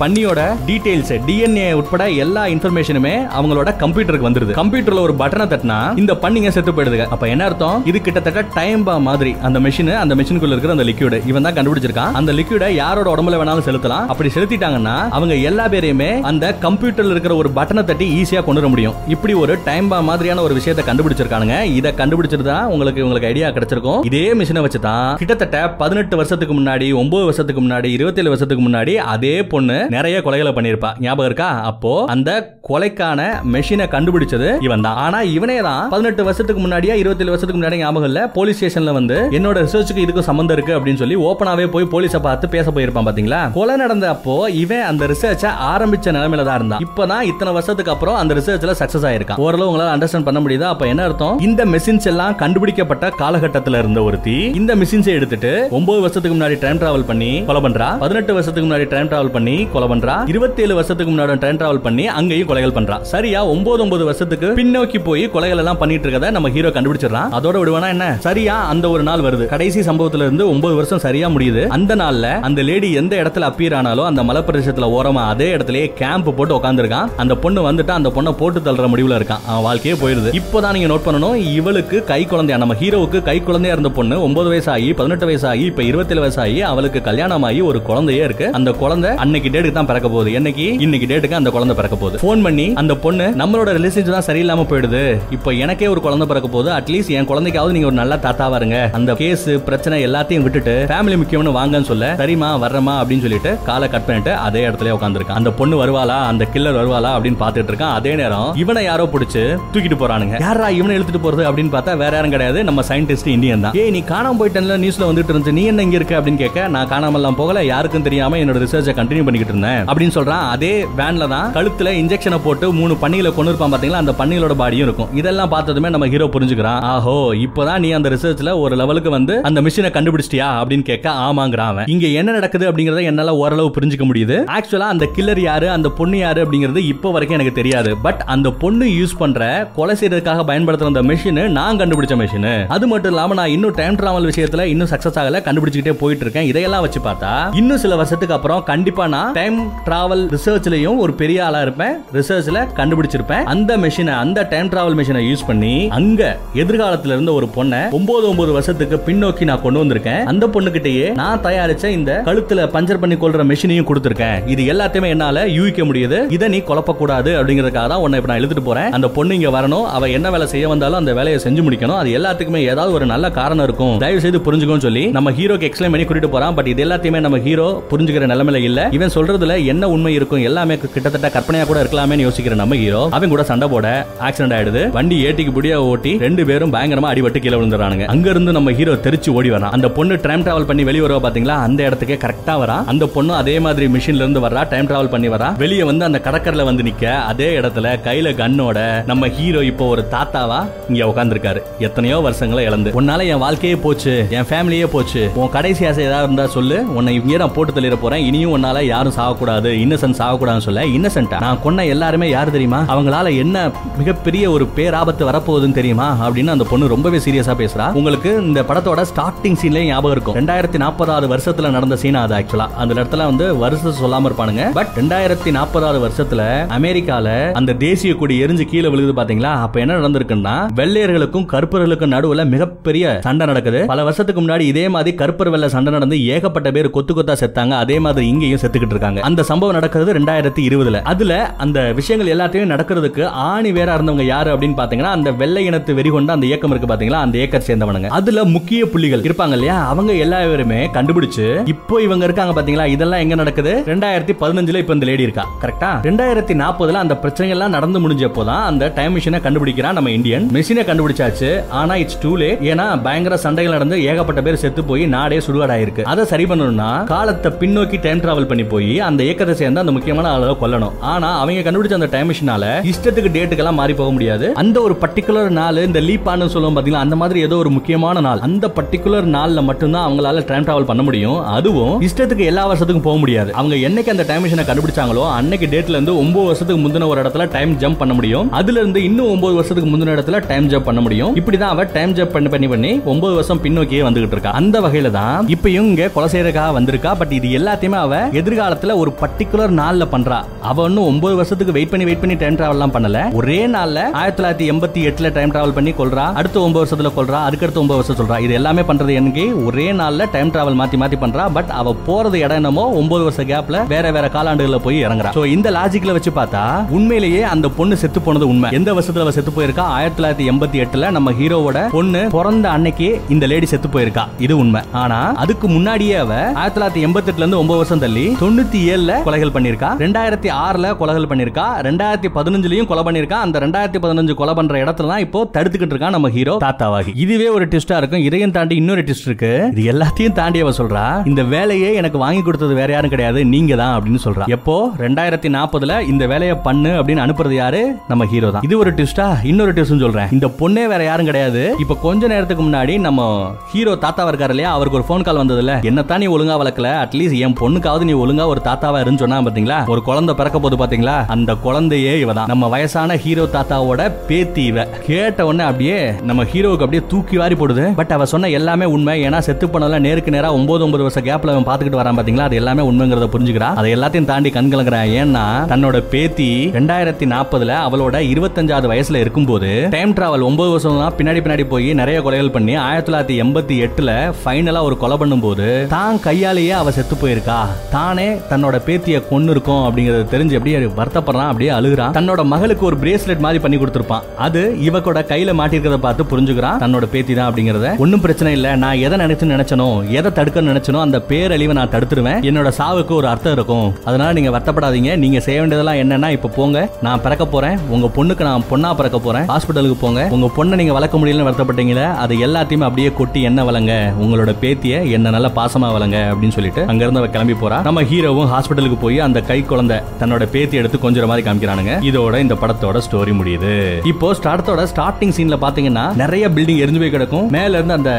பன்னியோட டீடைல்ஸ் டிஎன்ஏ உட்பட எல்லா இன்ஃபர்மேஷனுமே அவங்களோட கம்ப்யூட்டருக்கு வந்துருது. கம்ப்யூட்டர்ல ஒரு பட்டனை தட்டினா இந்த பன்னிங்க செத்து போயிடுது அப்ப என்ன அர்த்தம்? இது கிட்டத்தட்ட டைம் பா மாதிரி. அந்த மிஷின் அந்த மிஷினுக்குள்ள இருக்கிற அந்த லிக்யூடு இவன் தான் கண்டுபிடிச்சிருக்கான். அந்த லிக்யூடை யாரோட உடம்புல வேணாலும் செலுத்தலாம். அப்படி செலுத்திட்டாங்கன்னா அவங்க எல்லா பேரையுமே அந்த கம்ப்யூட்டர்ல இருக்கிற ஒரு பட்டனை தட்டி ஈஸியா கொண்டு வர முடியும். இப்படி ஒரு டைம் பா மாதிரியான ஒரு விஷயத்தை கண்டுபிடிச்சிருக்கானுங்க. இதை கண்டுபிடிச்சிருந்தா உங்களுக்கு உங்களுக்கு ஐடியா கிடைச்சிருக்கும். இதே மிஷினை வச்சு தான் கிட்டத்தட்ட பதினெட்டு வருஷத்துக்கு முன்னாடி ஒன்பது வருஷத்துக்கு முன்னாடி இருபத்தேழு வருஷத்துக்கு முன்னாடி அதே பொண்ணு நிறைய கொலைகளை பண்ணியிருப்பா. ஞாபகம் இருக்கா? அப்போ அந்த கொலைக்கான மெஷினை கண்டுபிடிச்சது இவன் தான் ஆனா இவனே தான் பதினெட்டு வருஷத்துக்கு முன்னாடியா இருபத்தேழு வருஷத்துக்கு முன்னாடி ஞாபகம் இல்ல? போலீஸ் ஸ்டேஷன்ல வந்து என்னோட ரிசர்ச்சுக்கு இதுக்கும் சம்பந்தம் இருக்கு அப்படின்னு சொல்லி ஓப்பனாவே போய் போலீஸை பார்த்து பேச போயிருப்பான் பாத்தீங்களா? கொலை நடந்த அப்போ இவன் அந்த ரிசர்ச்சை ஆரம்பிச்ச நிலைமையில தான் இருந்தான். இப்பதான் இத்தனை வருஷத்துக்கு அப்புறம் அந்த ரிசர்ச்ல சக்சஸ் ஆயிருக்கான். ஓரளவு உங்களால அண்டர்ஸ்டாண்ட் பண்ண முடியுதா? அப்ப என்ன அர்த்தம்? இந்த மெஷின்ஸ் எல்லாம் கண்டுபிடிக்கப்பட்ட காலகட்டத்துல இருந்த ஒருத்தி இந்த மிஷின்ஸை எடுத்துட்டு ஒன்பது வருஷத்துக்கு முன்னாடி டைம் டிராவல் பண்ணி கொலை பண்றா? பதினெட்டு வருஷத்துக்கு முன்னாடி டைம் டிராவல் பண்ணி கொலை பண்றா? இருபத்தேழு வருஷத்துக்கு முன்னாடி டைம் டிராவல் பண்ணி அங்கேயும் கொலைகள் பண்றா. சரியா ஒன்பது ஒன்பது வருஷத்துக்கு பின்னோக்கி போய் கொலைகள் எல்லாம் பண்ணிட்டு இருக்கத நம்ம ஹீரோ கண்டுபிடிச்சிடறான். அதோட விடுவானா என்ன? சரியா அந்த ஒரு நாள் வருது. கடைசி சம்பவத்துல இருந்து ஒன்பது வருஷம் சரியா முடியுது. அந்த நாள்ல அந்த லேடி எந்த இடத்துல அப்பியர் ஆனாலும் அந்த மலைப்பிரதேசத்துல ஓரமா அதே இடத்துலயே கேம்ப் போட்டு உட்காந்துருக்கான் அந்த பொண்ணு வந்துட்டு அந்த பொண்ணை போட்டு தள்ளுற முடிவுல இருக்கான். அவன் வாழ்க்கையே போயிருது. இப்போதான் நீங்க நோட் பண்ணணும் இவளுக்கு கை குழந்தையா நம்ம ஹீரோவுக்கு கை குழந்தையா இருந்த பொண்ணு ஒன்பது வயசு ஆகி பதினெட்டு வயசு ஆகி இப்ப இருபத்தேழு வயசு ஆகி அவளுக்கு கல்யாணம் ஆகி ஒரு குழந்தையே இருக்கு. அந்த குழந்தை அன்னைக்கு டேட்டுக்கு தான் பிறக்க போகுது. என்னைக்கு? இன்னைக்கு டேட்டுக்கு அந்த குழந்தை பிறக்க போகுது. ஃபோன் பண்ணி அந்த பொண்ணு நம்மளோட ரிலேஷன்ஷிப் தான் சரியில்லாம போயிடுது. இப்போ எனக்கே ஒரு குழந்தை பிறக்க போகுது. அட்லீஸ்ட் என் குழந்தைக்காவது நீங்க ஒரு நல்ல தாத்தா வருங்க. அந்த கேஸ் பிரச்சனை எல்லாத்தையும் விட்டுட்டு ஃபேமிலி முக்கியம்னு வாங்கன்னு சொல்ல சரிமா வர்றமா அப்படின்னு சொல்லிட்டு காலை கட் பண்ணிட்டு அதே இடத்துல உட்காந்துருக்கான் அந்த பொண்ணு வருவாளா? அந்த கில்லர் வருவாளா? அப்படின்னு பார்த்துட்டு இருக்கான். அதே நேரம் இவனை யாரோ பிடிச்சு தூக்கிட்டு போறானுங்க. யாரா இவனை இழுத்துட்டு போறது? அப்படின்னு பார்த்தா வேற யாரும் கிடையாது. நம்ம சயின்டிஸ்ட் இந்தியன் தான். ஏய் நீ காணாம போயிட்டேன்ல நியூஸ்ல வந்துட்டு இருந்துச்சு. நீ என்ன இங்க இருக்க அப்படின்னு கேட்க நான் காணாமலாம் போகல யாருக்கும் தெரியாம என்னோட ரிசர்ச்சை கண்டினியூ பண்ணிக்கிட்டு இருந்தேன். அப்படின்னு சொல்றான். அதே வேன்ல தான் கழுத்துல இன்ஜெக்ஷனை போட்டு மூணு பண்ணிகளை கொண்டு இருப்பான் பாத்தீங்களா? அந்த பண்ணிகளோட பாடியும் இருக்கும். இதெல்லாம் பார்த்ததுமே நம்ம ஹீரோ புரிஞ்சுக்கிறான். ஆஹோ இப்போதான் நீ அந்த ரிசர்ச்ல ஒரு லெவலுக்கு வந்து அந்த மிஷினை கண்டுபிடிச்சிட்டியா? அப்படின்னு கேட்க ஆமாங்கிறான் அவன். இங்க என்ன நடக்குது அப்படிங்கறத என்னால ஓரளவு புரிஞ்சுக்க முடியுது. ஆக்சுவலா அந்த கில்லர் யாரு அந்த பொண்ணு யாரு அப்படிங்கிறது இப்போ வரைக்கும் எனக்கு தெரியாது. பட் அந்த பொண்ணு யூஸ் பண்ற கொலை செய்யறதுக்காக பயன்படுத்துற அந்த மிஷின் நான் கண்டுபிடிச்ச மிஷின் அது மட்டும் இல்லாம நான் இன்னும் டைம் டிராவல் விஷயத்துல இன்னும் சக்சஸ் ஆகல. கண்டுபிடிச்சிட்டே போயிட்டு இருக்கேன் இதையெல்லாம் வச்சு பார்த்தா இன்னும் சில வருஷத்துக்கு அப்புறம் கண்டிப்பா நான் டைம் டிராவல் ரிசர்ச்லயும் ஒரு பெரிய ஆளா இருப்பேன். ரிசர்ச்ல கண்டுபிடிச்சிருப்பேன். அந்த மெஷினை அந்த டைம் டிராவல் மெஷினை யூஸ் பண்ணி அங்க எதிர்காலத்துல இருந்த ஒரு பொண்ணை ஒன்பது ஒன்பது வருஷத்துக்கு பின்னோக்கி நான் கொண்டு வந்திருக்கேன். அந்த பொண்ணுகிட்டயே நான் தயாரிச்ச இந்த கழுத்துல பஞ்சர் பண்ணி கொள்ற மெஷினையும் கொடுத்திருக்கேன். இது எல்லாத்தையுமே என்னால யூகிக்க முடியுது. இதை நீ குழப்ப கூடாது அப்படிங்கறதுக்காக தான் உன்னை இப்ப நான் எழுதிட்டு போறேன். அந்த பொண்ணு இங்க வரணும். அவ என்ன வேலை செய்ய வந்தாலும் அந்த வேலையை செஞ்சு முடிக்கணும். அது எல்லாத்துக்குமே ஏதாவது ஒரு நல்ல காரணம் இருக்கும். தயவு செய்து புரிஞ்சுக்கோன்னு சொல்லி நம்ம நம்ம ஹீரோக்கு எக்ஸ்பிளைன் பண்ணி கூட்டிட்டு போறான். பட் இது எல்லாத்தையுமே நம்ம ஹீரோ புரிஞ்சுக்கிற நிலைமையில இல்ல. இவன் சொல்றதுல என்ன உண்மை இருக்கும் எல்லாமே கிட்டத்தட்ட கற்பனையா கூட இருக்கலாமே யோசிக்கிற நம்ம ஹீரோ அவன் கூட சண்டை போட ஆக்சிடென்ட் ஆயிடுது. வண்டி ஏட்டிக்கு புடியா ஓட்டி ரெண்டு பேரும் பயங்கரமா அடிபட்டு கீழே விழுந்துறானுங்க அங்க இருந்து நம்ம ஹீரோ தெரிச்சு ஓடி வரான். அந்த பொண்ணு டைம் டிராவல் பண்ணி வெளியே வருவா பாத்தீங்களா? அந்த இடத்துக்கு கரெக்டா வரா. அந்த பொண்ணு அதே மாதிரி மிஷின்ல இருந்து வரா டைம் டிராவல் பண்ணி வரா. வெளியே வந்து அந்த கடற்கரையில வந்து நிக்க அதே இடத்துல கையில கண்ணோட நம்ம ஹீரோ இப்போ ஒரு தாத்தாவா இங்க உட்காந்துருக்காரு எத்தனையோ வருஷங்களை இழந்து. உன்னால என் வாழ்க்கையே போச்சு என் ஃபேமிலியே போச்சு உன் கடைசி ஆசை ஏதாவது இருந்தா சொல்லு. உன்னை இங்கே நான் போட்டு தள்ளிட போறேன். இனியும் உன்னால யாரும் சாகக்கூடாது. இன்னசென்ட் சாகக்கூடாதுன்னு சொல்ல. இன்னசென்ட்டா நான் கொன்ன எல்லாருமே யாரு தெரியுமா? அவங்களால என்ன மிகப்பெரிய ஒரு பேராபத்து வரப்போகுதுன்னு தெரியுமா? அப்படின்னு அந்த பொண்ணு ரொம்பவே சீரியஸா பேசுறா. உங்களுக்கு இந்த படத்தோட ஸ்டார்டிங் சீன்ல ஞாபகம் இருக்கும். ரெண்டாயிரத்தி நாற்பதாவது வருஷத்துல நடந்த சீனா அது ஆக்சுவலா அந்த இடத்துல வந்து வருஷம் சொல்லாம இருப்பானுங்க. பட் ரெண்டாயிரத்தி நாற்பதாவது வருஷத்துல அமெரிக்கால அந்த தேசிய கொடி எரிஞ்சு கீழே விழுகுது பாத்தீங்களா? அப்ப என்ன நடந்திருக்குன்னா வெள்ளையர்களுக்கும் கருப்பர்களுக்கும் நடுவுல மிகப்பெரிய சண்டை நடக்குது. பல வருஷத்துக்கு முன்னாடி இதே மாதிரி கருப்பர் வெள்ளை சண்டை நடந்து ஏகப்பட்ட பேர் கொத்து கொத்தா செத்தாங்க. அதே மாதிரி இங்கேயும் செத்துக்கிட்டு இருக்காங்க. அந்த சம்பவம் நடக்கிறது ரெண்டாயிரத்தி இருபதுல. அதுல அந்த விஷயங்கள் எல்லாத்தையும் நடக்கிறதுக்கு ஆணி வேற இருந்தவங்க யாரு அப்படின்னு பாத்தீங்கன்னா அந்த வெள்ளை இனத்து வெறி கொண்ட அந்த இயக்கம் இருக்கு பாத்தீங்களா அந்த ஏக்கர் சேர்ந்தவனுங்க. அதுல முக்கிய புள்ளிகள் இருப்பாங்க இல்லையா? அவங்க எல்லாருமே கண்டுபிடிச்சு இப்போ இவங்க இருக்காங்க பாத்தீங்களா? இதெல்லாம் எங்க நடக்குது? ரெண்டாயிரத்தி பதினஞ்சுல இப்ப இந்த லேடி இருக்கா. கரெக்டா ரெண்டாயிரத்தி நாற்பதுல அந்த பிரச்சனை எல்லாம் நடந்து முடிஞ்சப்போ தான் அந்த டைம் மிஷினை கண்டுபிடிக்கிறான் நம்ம இந்தியன். மிஷினை கண்டுபிடிச்சாச்சு. ஆனா இட்ஸ் டூ லேட் ஏன்னா பயங்கர சண்டைகள் நடந்து ஏகப்பட்ட பேர் செத்து போய் போய் நாடே சுடுகாடாயிருக்கு. அதை சரி பண்ணணும்னா காலத்தை பின்னோக்கி டைம் டிராவல் பண்ணி போய் அந்த இயக்கத்தை சேர்ந்து அந்த முக்கியமான ஆளை கொல்லணும். ஆனா அவங்க கண்டுபிடிச்ச அந்த டைம் மிஷினால இஷ்டத்துக்கு டேட்டுக்கெல்லாம் மாறி போக முடியாது. அந்த ஒரு பர்டிகுலர் நாள் இந்த லீப் ஆனு சொல்லுவோம் பாத்தீங்களா அந்த மாதிரி ஏதோ ஒரு முக்கியமான நாள். அந்த பர்டிகுலர் நாள்ல மட்டும்தான் அவங்களால டைம் டிராவல் பண்ண முடியும். அதுவும் இஷ்டத்துக்கு எல்லா வருஷத்துக்கும் போக முடியாது. அவங்க என்னைக்கு அந்த டைம் மிஷினை கண்டுபிடிச்சாங்களோ அன்னைக்கு டேட்ல இருந்து ஒன்பது வருஷத்துக்கு முந்தின ஒரு இடத்துல டைம் ஜம்ப் பண்ண முடியும். அதுல இருந்து இன்னும் ஒன்பது வருஷத்துக்கு முந்தின இடத்துல டைம் ஜம்ப் பண்ண முடியும். இப்படிதான் அவ டைம் ஜம்ப் பண்ணி பண்ணி பண்ணி ஒன்பது வருஷம் பின்னோக்கியே வந்துகிட்டு இருக்கா. அந்த வகையில தான் இப்பயும் இங்க கொலை செய்யறதுக்காக வந்திருக்கா பட் இது எல்லாத்தையுமே அவ எதிர்காலத்துல ஒரு பர்டிகுலர் நாள்ல பண்றா. அவ இன்னும் ஒன்பது வருஷத்துக்கு வெயிட் பண்ணி வெயிட் பண்ணி டைம் டிராவல் பண்ணல. ஒரே நாள்ல ஆயிரத்தி தொள்ளாயிரத்தி எண்பத்தி எட்டுல டைம் டிராவல் பண்ணி கொள்றா அடுத்த ஒன்பது வருஷத்துல கொள்றா அதுக்கடுத்து ஒன்பது வருஷம் சொல்றா. இது எல்லாமே பண்றது எனக்கு ஒரே நாள்ல டைம் டிராவல் மாத்தி மாத்தி பண்றா பட் அவ போறது இடம் என்னமோ ஒன்பது வருஷ கேப்ல வேற வேற காலாண்டுகள்ல போய் இறங்குறா. சோ இந்த லாஜிக்ல வச்சு பார்த்தா உண்மையிலேயே அந்த பொண்ணு செத்து போனது உண்மை. எந்த வருஷத்துல அவ செத்து போயிருக்கா? ஆயிரத்தி தொள்ளாயிரத்தி எண்பத்தி எட்டுல நம்ம ஹீரோவோட பொண்ணு பிறந்த அன்னைக்கு இந்த லேடி செத்து போயிருக்கா. இது உண்மை. ஆனா அதுக்கு முன்னாடியே அவ ஆயிரத்தி தொள்ளாயிரத்தி எண்பத்தி எட்டுல இருந்து ஒன்பது வருஷம் தள்ளி தொண்ணூத்தி ஏழுல கொலைகள் பண்ணிருக்கா ரெண்டாயிரத்தி ஆறுல கொலைகள் பண்ணிருக்கா ரெண்டாயிரத்தி பதினஞ்சுலயும் கொலை பண்ணிருக்கா அந்த ரெண்டாயிரத்தி பதினஞ்சு கொலை பண்ற இடத்துல தான் இப்போ தடுத்துக்கிட்டு இருக்கா நம்ம ஹீரோ தாத்தாவாகி. இதுவே ஒரு டிஸ்டா இருக்கும். இதையும் தாண்டி இன்னொரு டிஸ்ட் இருக்கு. இது எல்லாத்தையும் தாண்டி அவ சொல்றா இந்த வேலையே எனக்கு வாங்கி கொடுத்தது வேற யாரும் கிடையாது. நீங்க தான் அப்படின்னு சொல்றா. எப்போ? ரெண்டாயிரத்தி நாற்பதுல இந்த வேலையை பண்ணு அப்படின்னு அனுப்புறது யாரு? நம்ம ஹீரோ தான். இது ஒரு டிஸ்டா இன்னொரு டிஸ்ட் சொல்றேன். இந்த பொண்ணே வேற யாரும் கிடையாது. இப்ப கொஞ்ச நேரத்துக்கு முன்னாடி நம்ம ஹீரோ தாத்தாவா இருக்காரு இல்லையா அவருக்கு ஒரு ஃபோன் கால் வந்ததுல. என்னத்தான் நீ ஒழுங்கா வளர்க்கல? அட்லீஸ்ட் என் பொண்ணுக்காவது நீ ஒழுங்கா ஒரு தாத்தாவா இருந்து சொன்னா பாத்தீங்களா? ஒரு குழந்தை பிறக்க போது பாத்தீங்களா? அந்த குழந்தையே இவதான். நம்ம வயசான ஹீரோ தாத்தாவோட பேத்தி இவ. கேட்ட உடனே அப்படியே நம்ம ஹீரோவுக்கு அப்படியே தூக்கி வாரி போடுது. பட் அவ சொன்ன எல்லாமே உண்மை. ஏன்னா செத்து பண்ணல நேருக்கு நேரா ஒன்பது ஒன்பது வருஷம் கேப்ல அவன் பாத்துக்கிட்டு வரான் பாத்தீங்களா? அது எல்லாமே உண்மைங்கிறத புரிஞ்சுக்கிறா. அதை எல்லாத்தையும் தாண்டி கண் கலங்குறான் ஏன்னா தன்னோட பேத்தி ரெண்டாயிரத்தி நாற்பதுல அவளோட இருபத்தஞ்சாவது வயசுல இருக்கும்போது டைம் டிராவல் ஒன்பது வருஷம் தான் பின்னாடி பின்னாடி போய் நிறைய கொலைகள் பண்ணி ஆயிரத்தி தொள்ளாயிரத்தி எண்பத்தி எட்டுல ஃபைனலா ஒரு கொலை பண்ணும்போது தான் கையாலேயே அவ செத்து போயிருக்கா? தானே தன்னோட பேத்திய கொன்னு இருக்கும் அப்படிங்கறத தெரிஞ்சு அப்படியே வருத்தப்படுறான் அப்படியே அழுகுறான். தன்னோட மகளுக்கு ஒரு பிரேஸ்லெட் மாதிரி பண்ணி கொடுத்துருப்பான். அது இவக்கோட கையில மாட்டிருக்கிறத பார்த்து புரிஞ்சுக்கிறான். தன்னோட பேத்தி தான் அப்படிங்கறத. ஒன்னும் பிரச்சனை இல்ல. நான் எதை நினைச்சு நினைச்சனோ எதை தடுக்க நினைச்சனோ அந்த பேரழிவை நான் தடுத்துருவேன். என்னோட சாவுக்கு ஒரு அர்த்தம் இருக்கும். அதனால நீங்க வருத்தப்படாதீங்க. நீங்க செய்ய வேண்டியதெல்லாம் என்னன்னா இப்ப போங்க. நான் பிறக்க போறேன். உங்க பொண்ணுக்கு நான் பொண்ணா பிறக்க போறேன். ஹாஸ்பிட்டலுக்கு போங்க. உங்க பொண்ணை நீங்க வளர்க்க முடியலன்னு வருத்தப்பட்டீங்களே அது எல்லாத்தையுமே அப்படியே கொட்டி என்ன வளங்க? உங்களோட பேத்திய என்ன நல்ல பாசமா வளங்க அப்படின்னு சொல்லிட்டு அங்க இருந்து அவ கிளம்பி போறா. நம்ம ஹீரோவும் ஹாஸ்பிட்டலுக்கு போய் அந்த கை குழந்தை தன்னோட பேத்தி எடுத்து கொஞ்சம் மாதிரி காமிக்கிறானுங்க. இதோட இந்த படத்தோட ஸ்டோரி முடியுது. இப்போ ஸ்டார்டத்தோட ஸ்டார்டிங் சீன்ல பாத்தீங்கன்னா நிறைய பில்டிங் எரிஞ்சு போய் கிடக்கும். மேல இருந்து அந்த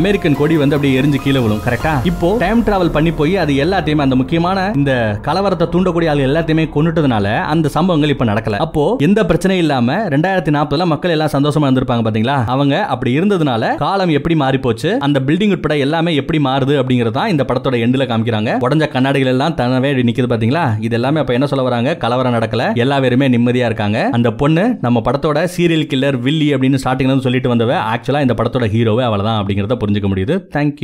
அமெரிக்கன் கொடி வந்து அப்படியே எரிஞ்சு கீழே விழும். கரெக்டா இப்போ டைம் டிராவல் பண்ணி போய் அது எல்லாத்தையுமே அந்த முக்கியமான இந்த கலவரத்தை தூண்டக்கூடிய ஆள் எல்லாத்தையுமே கொண்டுட்டதுனால அந்த சம்பவங்கள் இப்ப நடக்கல. அப்போ எந்த பிரச்சனையும் இல்லாம ரெண்டாயிரத்தி நாற்பதுல மக்கள் எல்லாம் சந்தோஷமா இருந்திருப்பாங்க பாத்தீங்களா? அவங்க அப்படி இருந்ததுனால காலம் எப்படி மாறி போச்சு அந்த பில்டிங் உட்பட எல்லாமே எப்படி மாறுது அப்படிங்கறத இந்த படத்தோட எண்டில் காமிக்கிறாங்க. உடஞ்ச கண்ணாடிகள் எல்லாம் தனவே நிக்குது பாத்தீங்களா? இது எல்லாமே அப்ப என்ன சொல்ல வராங்க? கலவரம் நடக்கல. எல்லா பேருமே நிம்மதியா இருக்காங்க. அந்த பொண்ணு நம்ம படத்தோட சீரியல் கில்லர் வில்லி அப்படின்னு ஸ்டார்டிங்ல சொல்லிட்டு வந்தவ ஆக்சுவலா இந்த படத்தோட ஹீரோவே அவளதான் அப்படிங்கறத புரிஞ்சுக்க முடியுது. தேங்க்யூ